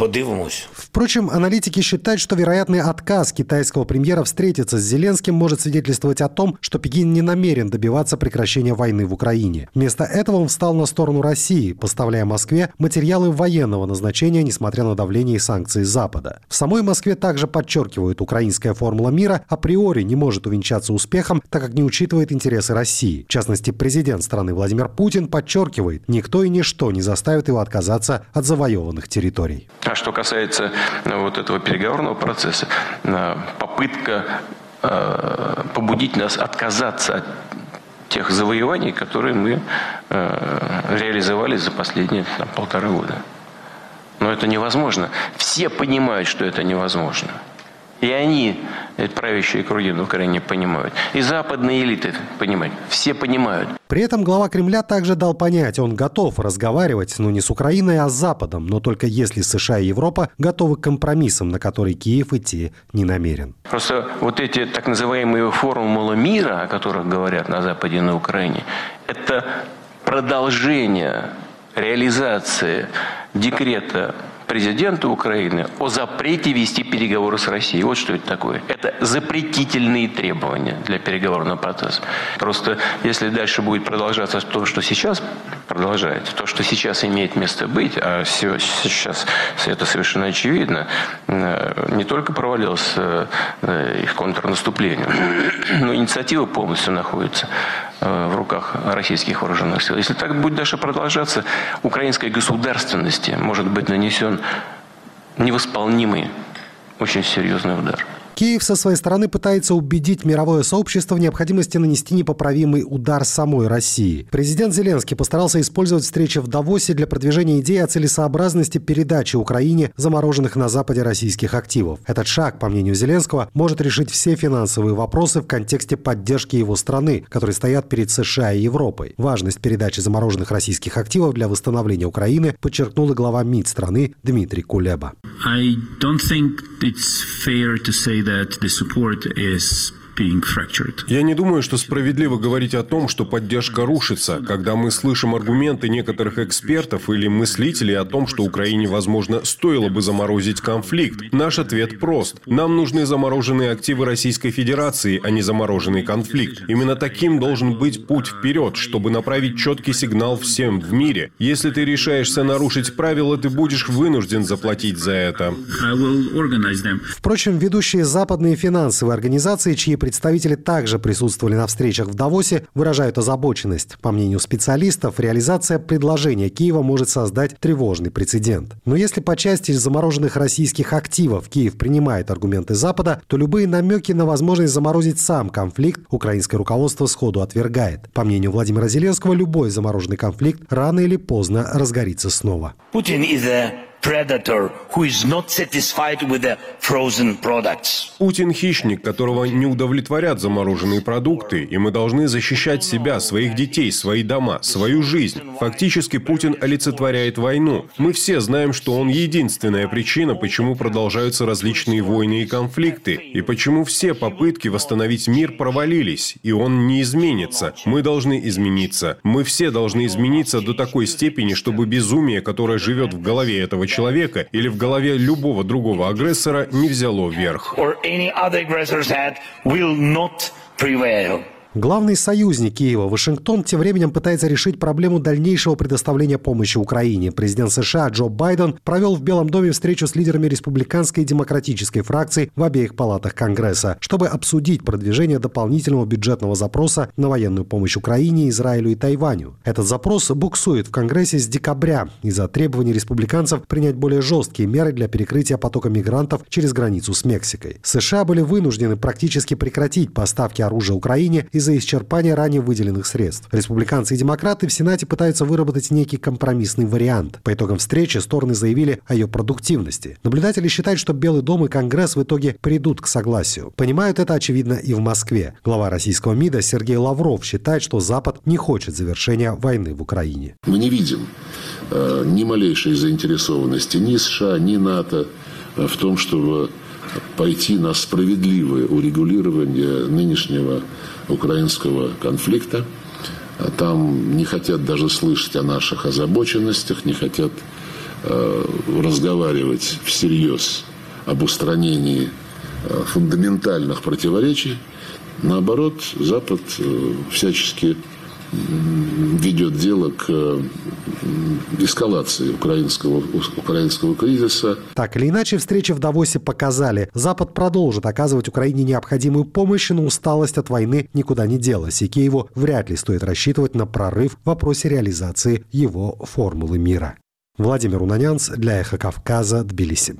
Подивимось. Впрочем, аналитики считают, что вероятный отказ китайского премьера встретиться с Зеленским может свидетельствовать о том, что Пекин не намерен добиваться прекращения войны в Украине. Вместо этого он встал на сторону России, поставляя Москве материалы военного назначения, несмотря на давление и санкции Запада. В самой Москве также подчеркивают, украинская формула мира априори не может увенчаться успехом, так как не учитывает интересы России. В частности, президент страны Владимир Путин подчеркивает, никто и ничто не заставит его отказаться от завоеванных территорий. А что касается э, вот этого переговорного процесса, э, попытка э, побудить нас отказаться от тех завоеваний, которые мы реализовали за последние там, полтора года. Но это невозможно. Все понимают, что это невозможно. И они, правящие круги на Украине, понимают. И западные элиты понимают. Все понимают. При этом глава Кремля также дал понять, он готов разговаривать, ну не с Украиной, а с Западом, но только если США и Европа готовы к компромиссам, на которые Киев идти не намерен. Просто вот эти так называемые формулы мира, о которых говорят на Западе и на Украине, это продолжение реализации декрета президента Украины о запрете вести переговоры с Россией. Вот что это такое. Это запретительные требования для переговорного процесса. Просто если дальше будет продолжаться то, что сейчас продолжается, то, что сейчас имеет место быть, а сейчас это совершенно очевидно, э, не только провалилось э, их контрнаступление, [clears throat] но инициатива полностью находится э, в руках российских вооруженных сил. Если так будет дальше продолжаться, украинской государственности может быть нанесен невосполнимый, очень серьезный удар. Киев со своей стороны пытается убедить мировое сообщество в необходимости нанести непоправимый удар самой России. Президент Зеленский постарался использовать встречи в Давосе для продвижения идеи о целесообразности передачи Украине замороженных на Западе российских активов. Этот шаг, по мнению Зеленского, может решить все финансовые вопросы в контексте поддержки его страны, которые стоят перед США и Европой. Важность передачи замороженных российских активов для восстановления Украины подчеркнул и глава МИД страны Дмитрий Кулеба. I don't think it's fair to say that the support is Я не думаю, что справедливо говорить о том, что поддержка рушится, когда мы слышим аргументы некоторых экспертов или мыслителей о том, что Украине, возможно, стоило бы заморозить конфликт. Наш ответ прост. Нам нужны замороженные активы Российской Федерации, а не замороженный конфликт. Именно таким должен быть путь вперед, чтобы направить четкий сигнал всем в мире. Если ты решаешься нарушить правила, ты будешь вынужден заплатить за это. Впрочем, ведущие западные финансовые организации, чьи представители также присутствовали на встречах в Давосе, выражают озабоченность. По мнению специалистов, реализация предложения Киева может создать тревожный прецедент. Но если по части замороженных российских активов Киев принимает аргументы Запада, то любые намеки на возможность заморозить сам конфликт украинское руководство сходу отвергает. По мнению Владимира Зеленского, любой замороженный конфликт рано или поздно разгорится снова. Путин predator who is not satisfied with the frozen products. Путин хищник, которого не удовлетворят замороженные продукты, и мы должны защищать себя, своих детей, свои дома, свою жизнь. Фактически Путин олицетворяет войну. Мы все знаем, что он единственная причина, почему продолжаются различные войны и конфликты, и почему все попытки восстановить мир провалились, и он не изменится. Мы должны измениться. Мы все должны измениться до такой степени, чтобы безумие, которое живет в голове этого человека или в голове любого другого агрессора не взяло вверх. Главный союзник Киева, Вашингтон, тем временем пытается решить проблему дальнейшего предоставления помощи Украине. Президент США Джо Байден провел в Белом доме встречу с лидерами республиканской и демократической фракций в обеих палатах Конгресса, чтобы обсудить продвижение дополнительного бюджетного запроса на военную помощь Украине, Израилю и Тайваню. Этот запрос буксует в Конгрессе с декабря из-за требований республиканцев принять более жесткие меры для перекрытия потока мигрантов через границу с Мексикой. США были вынуждены практически прекратить поставки оружия Украине и из-за исчерпания ранее выделенных средств. Республиканцы и демократы в Сенате пытаются выработать некий компромиссный вариант. По итогам встречи стороны заявили о ее продуктивности. Наблюдатели считают, что Белый дом и Конгресс в итоге придут к согласию. Понимают это, очевидно, и в Москве. Глава российского МИДа Сергей Лавров считает, что Запад не хочет завершения войны в Украине. Мы не видим э, ни малейшей заинтересованности ни США, ни НАТО э, в том, чтобы пойти на справедливое урегулирование нынешнего украинского конфликта. А там не хотят даже слышать о наших озабоченностях, не хотят э, разговаривать всерьез об устранении э, фундаментальных противоречий. Наоборот, Запад э, всячески ведет дело к эскалации украинского, украинского кризиса. Так или иначе, встречи в Давосе показали, Запад продолжит оказывать Украине необходимую помощь, но усталость от войны никуда не делась, и Киеву вряд ли стоит рассчитывать на прорыв в вопросе реализации его формулы мира. Владимир Унанянц для «Эхо Кавказа», Тбилиси.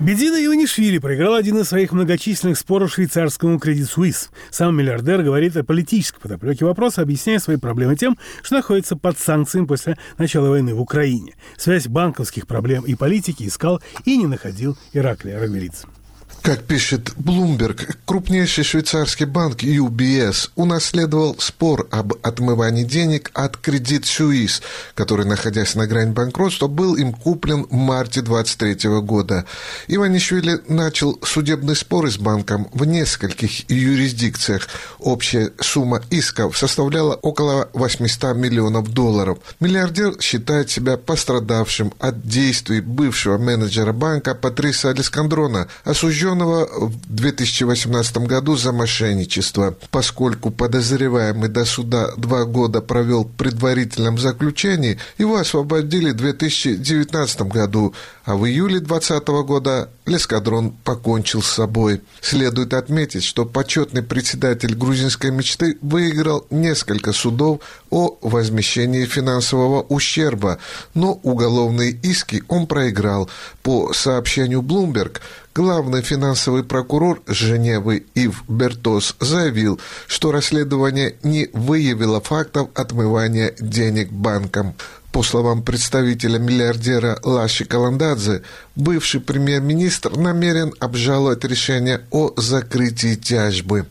Бедина Иванишвили проиграл один из своих многочисленных споров швейцарскому Credit Suisse. Сам миллиардер говорит о политической подоплеке вопроса, объясняя свои проблемы тем, что находится под санкциями после начала войны в Украине. Связь банковских проблем и политики искал и не находил Ираклия Рагвелиц. Как пишет Bloomberg, крупнейший швейцарский банк UBS унаследовал спор об отмывании денег от Credit Suisse, который, находясь на грани банкротства, был им куплен в марте 23 года. Иванишвили начал судебный спор с банком в нескольких юрисдикциях. Общая сумма исков составляла около 800 миллионов долларов. Миллиардер считает себя пострадавшим от действий бывшего менеджера банка Патриса Алескандрона, осужденного осужденного в 2018 году за мошенничество. Поскольку подозреваемый до суда два года провел в предварительном заключении, его освободили в 2019 году, а в июле 2020 года Лескадрон покончил с собой. Следует отметить, что почетный председатель грузинской мечты выиграл несколько судов о возмещении финансового ущерба, но уголовные иски он проиграл. По сообщению Bloomberg, главный финансовый прокурор Женевы Ив Бертос заявил, что расследование не выявило фактов отмывания денег банкам. По словам представителя миллиардера Лаши Каландадзе, бывший премьер-министр намерен обжаловать решение о закрытии тяжбы.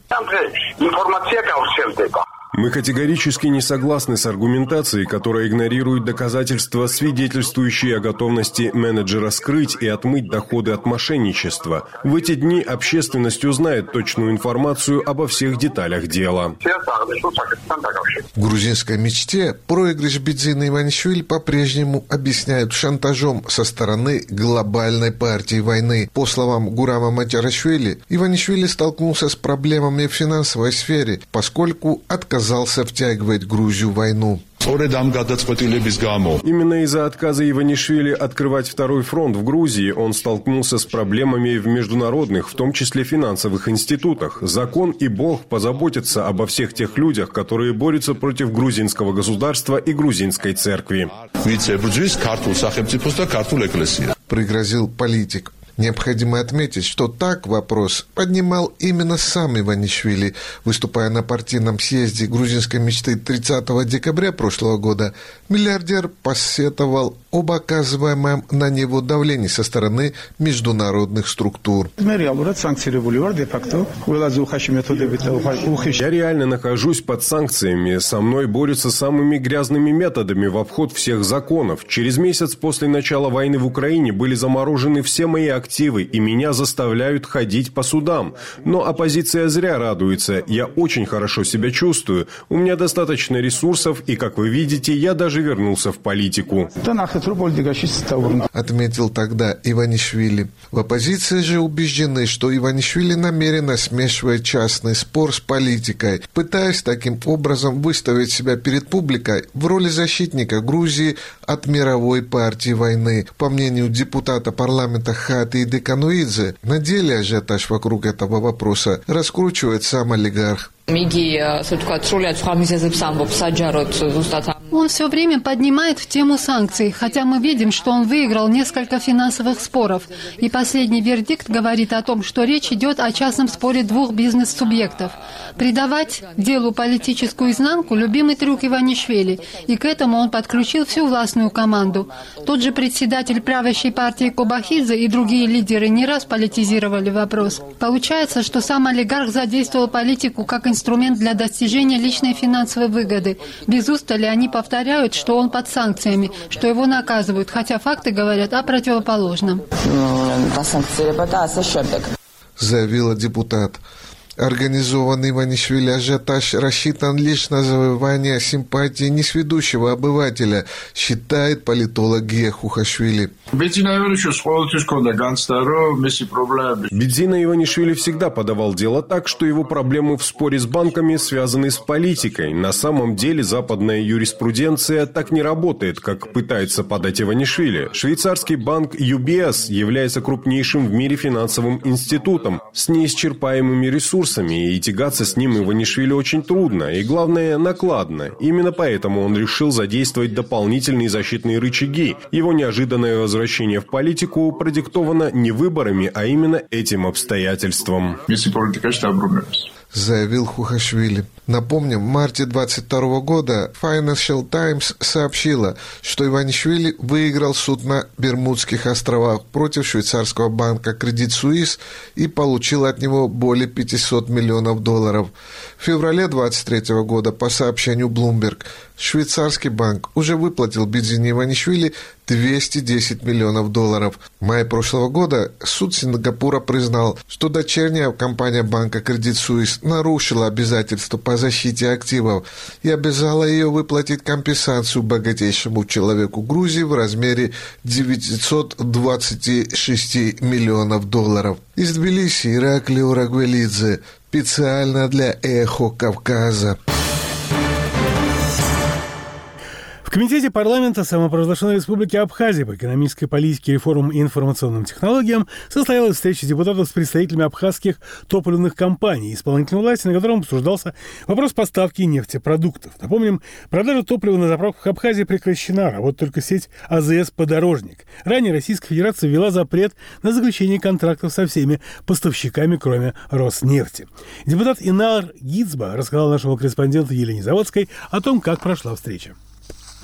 Мы категорически не согласны с аргументацией, которая игнорирует доказательства, свидетельствующие о готовности менеджера скрыть и отмыть доходы от мошенничества. В эти дни общественность узнает точную информацию обо всех деталях дела. В грузинской мечте проигрыш Бедзина Иванишвили по-прежнему объясняют шантажом со стороны глобальной партии войны. По словам Гурама Матярашвили, Иванишвили столкнулся с проблемами в финансовой сфере, поскольку отказался отказался втягивать Грузию в войну. Именно из-за отказа Иванишвили открывать второй фронт в Грузии он столкнулся с проблемами в международных, в том числе финансовых институтах. Закон и Бог позаботятся обо всех тех людях, которые борются против грузинского государства и грузинской церкви. Пригрозил политик. Необходимо отметить, что так вопрос поднимал именно сам Иванишвили, выступая на партийном съезде грузинской мечты 30 декабря прошлого года. Миллиардер посетовал об оказываемом на него давлении со стороны международных структур. Я реально нахожусь под санкциями. Со мной борются самыми грязными методами в обход всех законов. Через месяц после начала войны в Украине были заморожены все мои активы активы, и меня заставляют ходить по судам. Но оппозиция зря радуется. Я очень хорошо себя чувствую. У меня достаточно ресурсов, и, как вы видите, я даже вернулся в политику. отметил тогда Иванишвили. В оппозиции же убеждены, что Иванишвили намеренно смешивает частный спор с политикой, пытаясь таким образом выставить себя перед публикой в роли защитника Грузии от мировой партии войны. По мнению депутата парламента Хаты Декануидзе, на деле ажиотаж вокруг этого вопроса раскручивает сам олигарх. Он все время поднимает тему санкций, хотя мы видим, что он выиграл несколько финансовых споров. И последний вердикт говорит о том, что речь идет о частном споре двух бизнес-субъектов. Придавать делу политическую изнанку – любимый трюк Иванишвили, и к этому он подключил всю властную команду. Тот же председатель правящей партии Кобахидзе и другие лидеры не раз политизировали вопрос. Получается, что сам олигарх задействовал политику как инструмент для достижения личной финансовой выгоды. Без устали они повторяют, что он под санкциями, что его наказывают, хотя факты говорят о противоположном. Заявила депутат. Организованный Иванишвили ажиотаж рассчитан лишь на завоевание симпатии несведущего обывателя, считает политолог Гия Хухашвили. Бедзина Иванишвили всегда подавал дело так, что его проблемы в споре с банками связаны с политикой. На самом деле западная юриспруденция так не работает, как пытается подать Иванишвили. Швейцарский банк UBS является крупнейшим в мире финансовым институтом с неисчерпаемыми ресурсами ресурсами, и тягаться с ним Иванишвили очень трудно, и, главное, накладно. Именно поэтому он решил задействовать дополнительные защитные рычаги. Его неожиданное возвращение в политику продиктовано не выборами, а именно этим обстоятельством заявил Хухашвили. Напомним, в марте 22 года Financial Times сообщила, что Иванишвили выиграл суд на Бермудских островах против швейцарского банка Credit Suisse и получил от него более 500 миллионов долларов. В феврале 23 года, по сообщению Bloomberg, швейцарский банк уже выплатил Бедзине Иванишвили 210 миллионов долларов. В мае прошлого года суд Сингапура признал, что дочерняя компания банка Credit Suisse нарушила обязательства по защите активов и обязала ее выплатить компенсацию богатейшему человеку Грузии в размере 926 миллионов долларов. Из Тбилиси Ираклий Урагвелидзе специально для «Эхо Кавказа». В Комитете парламента самопровозглашенной Республики Абхазия по экономической политике, реформам и информационным технологиям состоялась встреча депутатов с представителями абхазских топливных компаний исполнительной власти, на котором обсуждался вопрос поставки нефтепродуктов. Напомним, продажа топлива на заправках Абхазии прекращена, работает только сеть АЗС «Подорожник». Ранее Российская Федерация ввела запрет на заключение контрактов со всеми поставщиками, кроме Роснефти. Депутат Инар Гицба рассказал нашему корреспонденту Елене Заводской о том, как прошла встреча.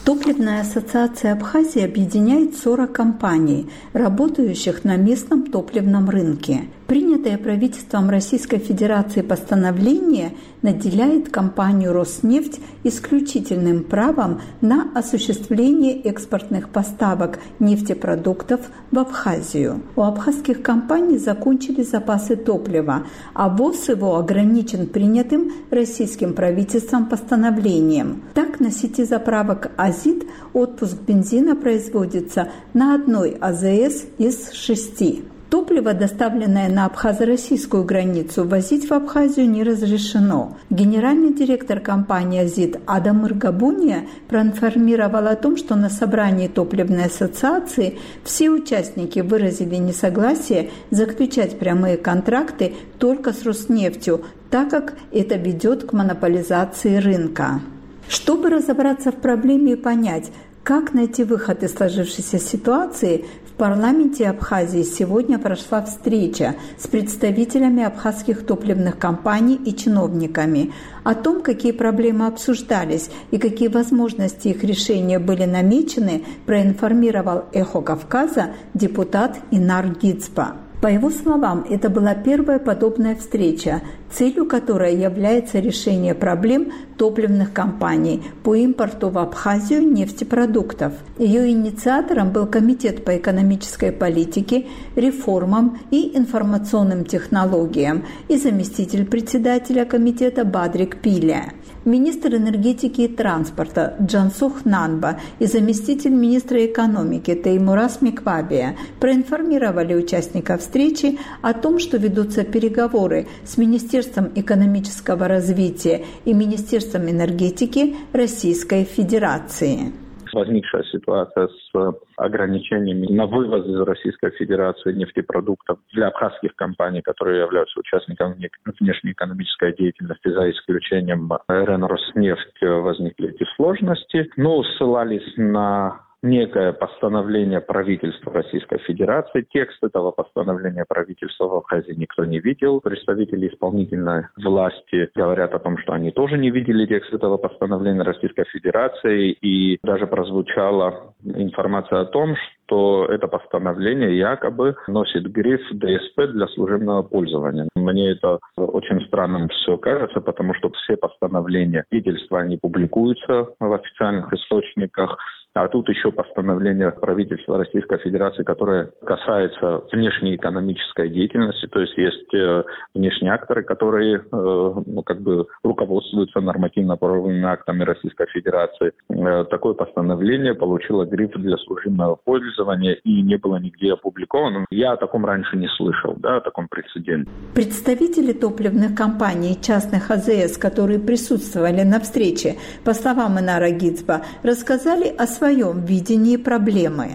Топливная ассоциация Абхазии объединяет 40 компаний, работающих на местном топливном рынке. Принятое правительством Российской Федерации постановление наделяет компанию «Роснефть» исключительным правом на осуществление экспортных поставок нефтепродуктов в Абхазию. У абхазских компаний закончились запасы топлива, а ВОЗ его ограничен принятым российским правительством постановлением. Так, на сети заправок «Азит» отпуск бензина производится на одной АЗС из шести. Топливо, доставленное на абхазо-российскую границу, возить в Абхазию не разрешено. Генеральный директор компании «Азит» Адам Иргабуния проинформировал о том, что на собрании топливной ассоциации все участники выразили несогласие заключать прямые контракты только с Роснефтью, так как это ведет к монополизации рынка. Чтобы разобраться в проблеме и понять, как найти выход из сложившейся ситуации, в парламенте Абхазии сегодня прошла встреча с представителями абхазских топливных компаний и чиновниками. О том, какие проблемы обсуждались и какие возможности их решения были намечены, проинформировал «Эхо Кавказа» депутат Инар Гицпа. По его словам, это была первая подобная встреча, целью которой является решение проблем топливных компаний по импорту в Абхазию нефтепродуктов. Ее инициатором был Комитет по экономической политике, реформам и информационным технологиям и заместитель председателя комитета Бадрик Пиля. Министр энергетики и транспорта Джансух Нанба и заместитель министра экономики Теймурас Миквабия проинформировали участников встречи о том, что ведутся переговоры с Министерством экономического развития и Министерством энергетики Российской Федерации возникшая ситуация с ограничениями на вывоз из Российской Федерации нефтепродуктов для абхазских компаний, которые являются участниками внешнеэкономической деятельности, за исключением РН «Роснефть», возникли эти сложности. Но ссылались на некое постановление правительства Российской Федерации. Текст этого постановления правительства в Абхазии никто не видел. Представители исполнительной власти говорят о том, что они тоже не видели текст этого постановления Российской Федерации. И даже прозвучала информация о том, что это постановление якобы носит гриф ДСП для служебного пользования. Мне это очень странным все кажется, потому что все постановления правительства, они публикуются в официальных источниках, а тут еще постановление правительства Российской Федерации, которое касается внешней экономической деятельности, то есть есть э, внешние акторы, которые э, ну, как бы руководствуются нормативно-правовыми актами Российской Федерации. Э, такое постановление получило гриф для служебного пользования и не было нигде опубликовано. Я о таком раньше не слышал, да, о таком прецеденте. Представители топливных компаний частных АЗС, которые присутствовали на встрече, по словам Инара Гицба, рассказали о своем своем видении проблемы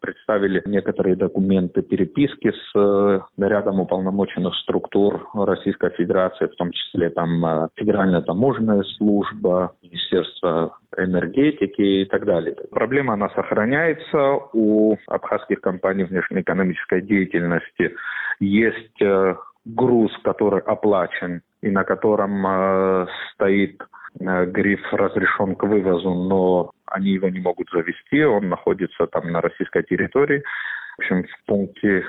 представили некоторые документы переписки с э, рядом уполномоченных структур Российской Федерации, в том числе там э, Федеральная таможенная служба, Министерство энергетики и так далее. Проблема, она сохраняется. У абхазских компаний внешнеэкономической деятельности есть э, груз, который оплачен и на котором стоит гриф разрешен к вывозу, но они его не могут завести, он находится там на российской территории. В общем, в пункте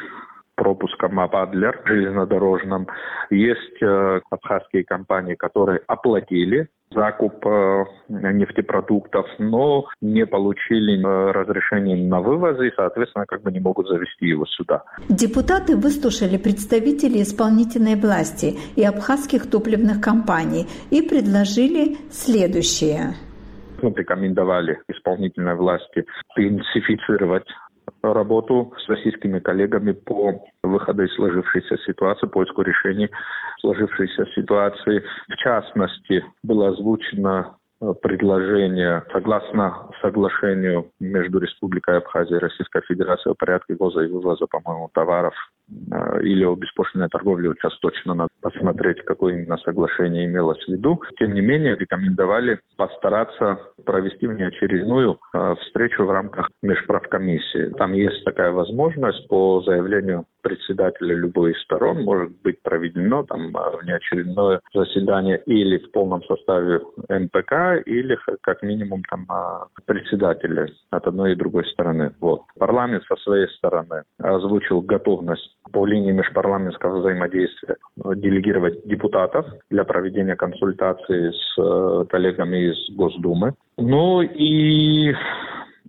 пропуска Мападлер железнодорожном. Есть э, абхазские компании, которые оплатили закуп э, нефтепродуктов, но не получили э, разрешение на вывоз и, соответственно, как бы не могут завести его сюда. Депутаты выслушали представителей исполнительной власти и абхазских топливных компаний и предложили следующее мы рекомендовали исполнительной власти интенсифицировать работу с российскими коллегами по выходу из сложившейся ситуации, поиску решений сложившейся ситуации. В частности, было озвучено э, предложение согласно соглашению между Республикой Абхазия и Российской Федерацией о порядке ввоза и вывоза, по-моему, товаров или о беспошлиной торговле, сейчас точно надо посмотреть, какое именно соглашение имелось в виду. Тем не менее, рекомендовали постараться провести внеочередную э, встречу в рамках межправкомиссии. Там есть такая возможность по заявлению председателя любой из сторон может быть проведено там э, внеочередное заседание или в полном составе МПК, или как минимум там председателя от одной и другой стороны. Вот. Парламент со своей стороны озвучил готовность по линии межпарламентского взаимодействия делегировать депутатов для проведения консультаций с э, коллегами из Госдумы. Ну и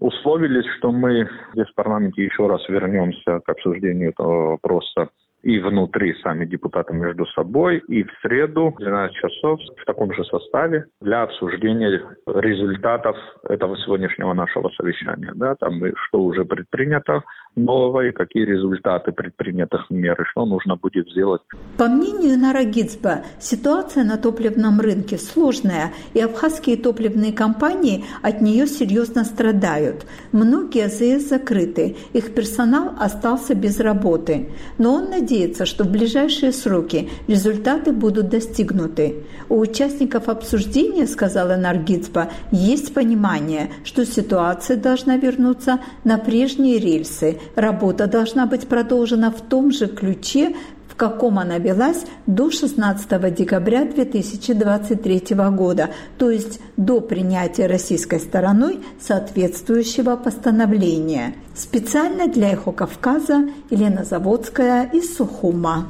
условились, что мы здесь в парламенте еще раз вернемся к обсуждению этого вопроса и внутри сами депутаты между собой, и в среду в 12 часов в таком же составе для обсуждения результатов этого сегодняшнего нашего совещания. Да, там что уже предпринято нового и какие результаты предпринятых мер и что нужно будет сделать. По мнению Нара Гицба, ситуация на топливном рынке сложная, и абхазские топливные компании от нее серьезно страдают. Многие АЗС закрыты, их персонал остался без работы. Но он надеется, надеяться, что в ближайшие сроки результаты будут достигнуты. У участников обсуждения, сказала Наргицба, есть понимание, что ситуация должна вернуться на прежние рельсы. Работа должна быть продолжена в том же ключе, каком она велась до 16 декабря 2023 года, то есть до принятия российской стороной соответствующего постановления. Специально для «Эхо Кавказа» Елена Заводская из Сухума.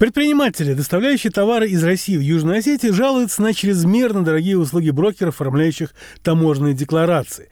Предприниматели, доставляющие товары из России в Южную Осетию, жалуются на чрезмерно дорогие услуги брокеров, оформляющих таможенные декларации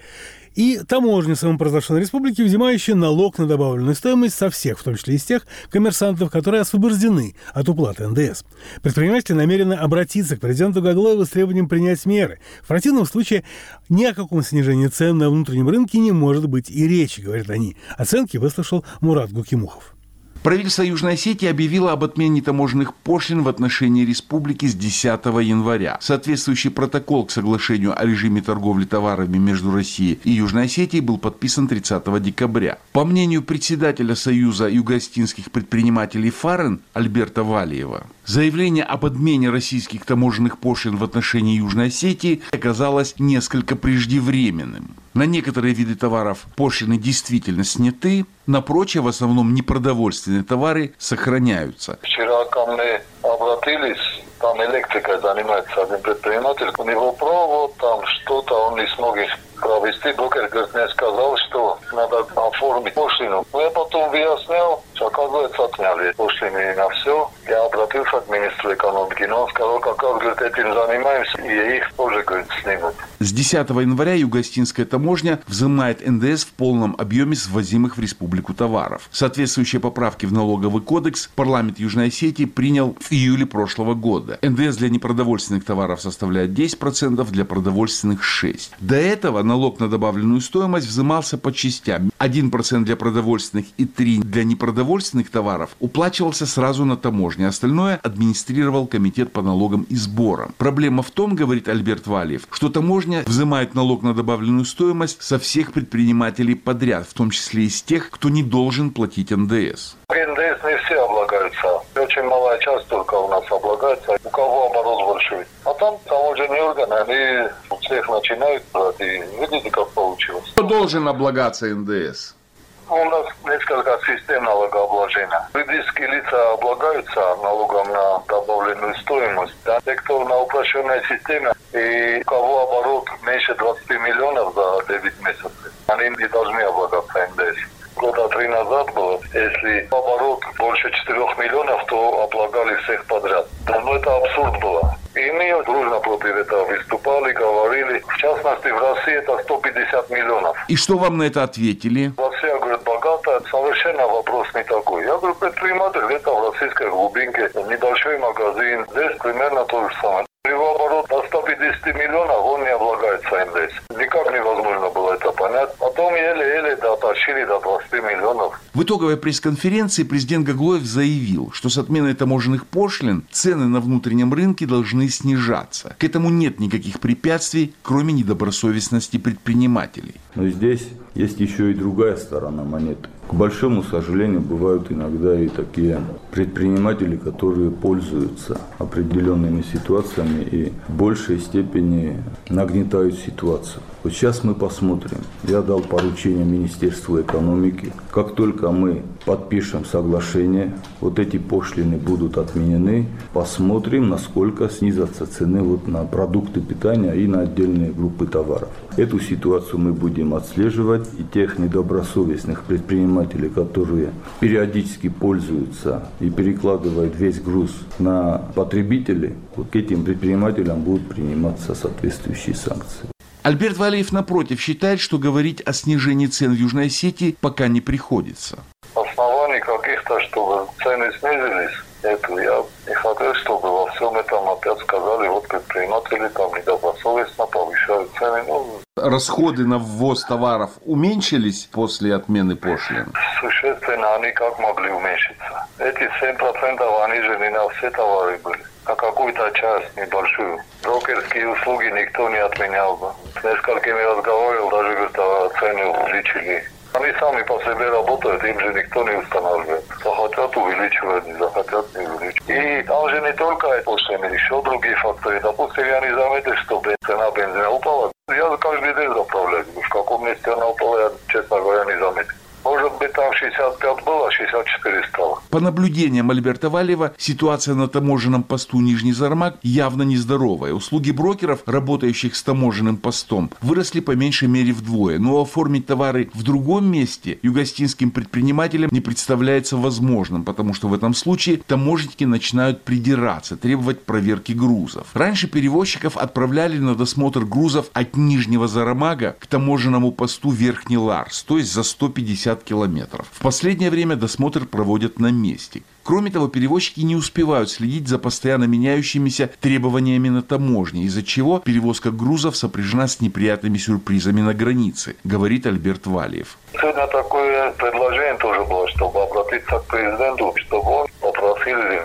и таможня самопровозглашенной республики, взимающая налог на добавленную стоимость со всех, в том числе из тех коммерсантов, которые освобождены от уплаты НДС. Предприниматели намерены обратиться к президенту Гаглоеву с требованием принять меры. В противном случае ни о каком снижении цен на внутреннем рынке не может быть и речи, говорят они. Оценки выслушал Мурат Гукимухов. Правительство Южной Осетии объявило об отмене таможенных пошлин в отношении республики с 10 января. Соответствующий протокол к соглашению о режиме торговли товарами между Россией и Южной Осетией был подписан 30 декабря. По мнению председателя Союза югостинских предпринимателей ФАРЕН Альберта Валиева, заявление об отмене российских таможенных пошлин в отношении Южной Осетии оказалось несколько преждевременным. На некоторые виды товаров пошлины действительно сняты, на прочие, в основном непродовольственные товары, сохраняются. Вчера ко мне обратились, там электрикой занимается один предприниматель, у него провод, там что-то, он не смог их провести. Брокер говорит, мне сказал, что надо оформить пошлину. Но я потом выяснял, что, оказывается, отняли пошлины на все. Я обратился к министру экономики, но он сказал, как раз, говорит, этим занимаемся, и их тоже, говорит, снимут. С 10 января Югостинская таможня взимает НДС в полном объеме с ввозимых в республику товаров. Соответствующие поправки в налоговый кодекс парламент Южной Осетии принял в июле прошлого года. НДС для непродовольственных товаров составляет 10%, для продовольственных 6%. До этого налог на добавленную стоимость взимался по частям. 1% для продовольственных и 3% для непродовольственных товаров уплачивался сразу на таможне. Остальное администрировал комитет по налогам и сборам. Проблема в том, говорит Альберт Валиев, что таможня взимает налог на добавленную стоимость со всех предпринимателей подряд, в том числе из тех, кто не должен платить НДС. НДС не все облагаются. Очень малая часть только у нас облагается. У кого оборот большой. А там таможенные органы, они у всех начинают брать. И видите, как получилось. Кто должен облагаться НДС? У нас несколько систем налогообложения. Юридические лица облагаются налогом на добавленную стоимость. А те, кто на упрощенной системе, и у кого оборот меньше 20 миллионов за 9 месяцев, они не должны облагаться НДС года три назад было, если оборот больше 4 миллионов, то облагали всех подряд. Давно это абсурд было. И мы дружно против этого выступали, говорили. В частности, в России это 150 миллионов. И что вам на это ответили? Россия, говорит, богатая. Совершенно вопрос не такой. Я говорю, предприниматель где-то в российской глубинке, небольшой магазин. Здесь примерно то же самое. Его оборот до 150 миллионов, он не облагается НДС. Никак невозможно было это понять. Потом еле-еле дотащили до 20 миллионов. В итоговой пресс-конференции президент Гаглоев заявил, что с отменой таможенных пошлин цены на внутреннем рынке должны снижаться. К этому нет никаких препятствий, кроме недобросовестности предпринимателей. Но здесь есть еще и другая сторона монеты. К большому сожалению, бывают иногда и такие предприниматели, которые пользуются определенными ситуациями и в большей степени нагнетают ситуацию. Вот сейчас мы посмотрим. Я дал поручение Министерству экономики. Как только мы подпишем соглашение, вот эти пошлины будут отменены, посмотрим, насколько снизятся цены вот на продукты питания и на отдельные группы товаров. Эту ситуацию мы будем отслеживать, и тех недобросовестных предпринимателей, которые периодически пользуются и перекладывают весь груз на потребителей, вот к этим предпринимателям будут приниматься соответствующие санкции. Альберт Валиев, напротив, считает, что говорить о снижении цен в Южной Осетии пока не приходится. Оснований каких-то, чтобы цены снизились, это я не хотел, чтобы во всем этом опять сказали, вот предприниматели там недобросовестно повышают цены. Ну, Расходы на ввоз товаров уменьшились после отмены пошлин? существенно они как могли уменьшиться. Эти 7% они же не на все товары были на какую-то часть небольшую. Брокерские услуги никто не отменял бы. С несколькими разговаривал, даже говорит, цены увеличили. Они сами по себе работают, им же никто не устанавливает. Захотят увеличивать, не захотят не увеличивать. И там же не только пошлины, еще другие факторы. Допустим, я не заметил, что цена бензина упала. Я каждый день заправляю. В каком месте она упала, я, честно говоря, не заметил. Может быть, там 65 было, 64 стало. По наблюдениям Альберта Валева, ситуация на таможенном посту Нижний Зармак явно нездоровая. Услуги брокеров, работающих с таможенным постом, выросли по меньшей мере вдвое. Но оформить товары в другом месте югостинским предпринимателям не представляется возможным, потому что в этом случае таможенники начинают придираться, требовать проверки грузов. Раньше перевозчиков отправляли на досмотр грузов от Нижнего Зарамага к таможенному посту Верхний Ларс, то есть за 150 километров. В последнее время досмотр проводят на месте. Кроме того, перевозчики не успевают следить за постоянно меняющимися требованиями на таможне, из-за чего перевозка грузов сопряжена с неприятными сюрпризами на границе, говорит Альберт Валиев. Сегодня такое предложение тоже было, чтобы обратиться к президенту, чтобы он попросил или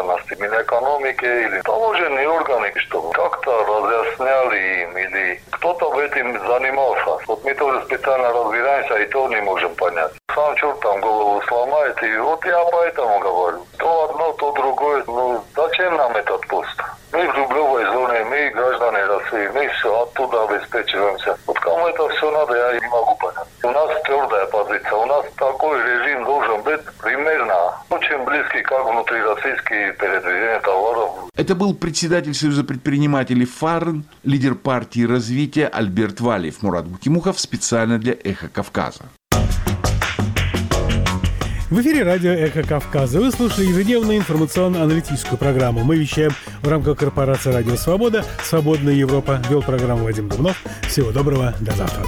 Да вменял в обязанности Минэкономики или таможенные органи што как-то разъясняли им или кто-то в этом занимался. Вот мы тоже специально разбираемся и то не можем понять. Сам черт там голову сломает, и вот я поэтому па говорю. То одно, то другое. Ну, зачем нам этот пост? Мы в рублевой зоне, мы граждане России, мы все оттуда обеспечиваемся. Вот кому это все надо, я не могу понять. У нас твердая позиция, у нас такой режим должен быть примерно очень близкий, как внутрироссийские передвижения товаров. Это был председатель Союза предпринимателей ФАРН, лидер партии развития Альберт Валиев. Мурат Букимухов специально для «Эхо Кавказа». В эфире радио «Эхо Кавказа». Вы слушали ежедневную информационно-аналитическую программу. Мы вещаем в рамках корпорации «Радио Свобода». «Свободная Европа». Вел программу Вадим Дубнов. Всего доброго. До завтра.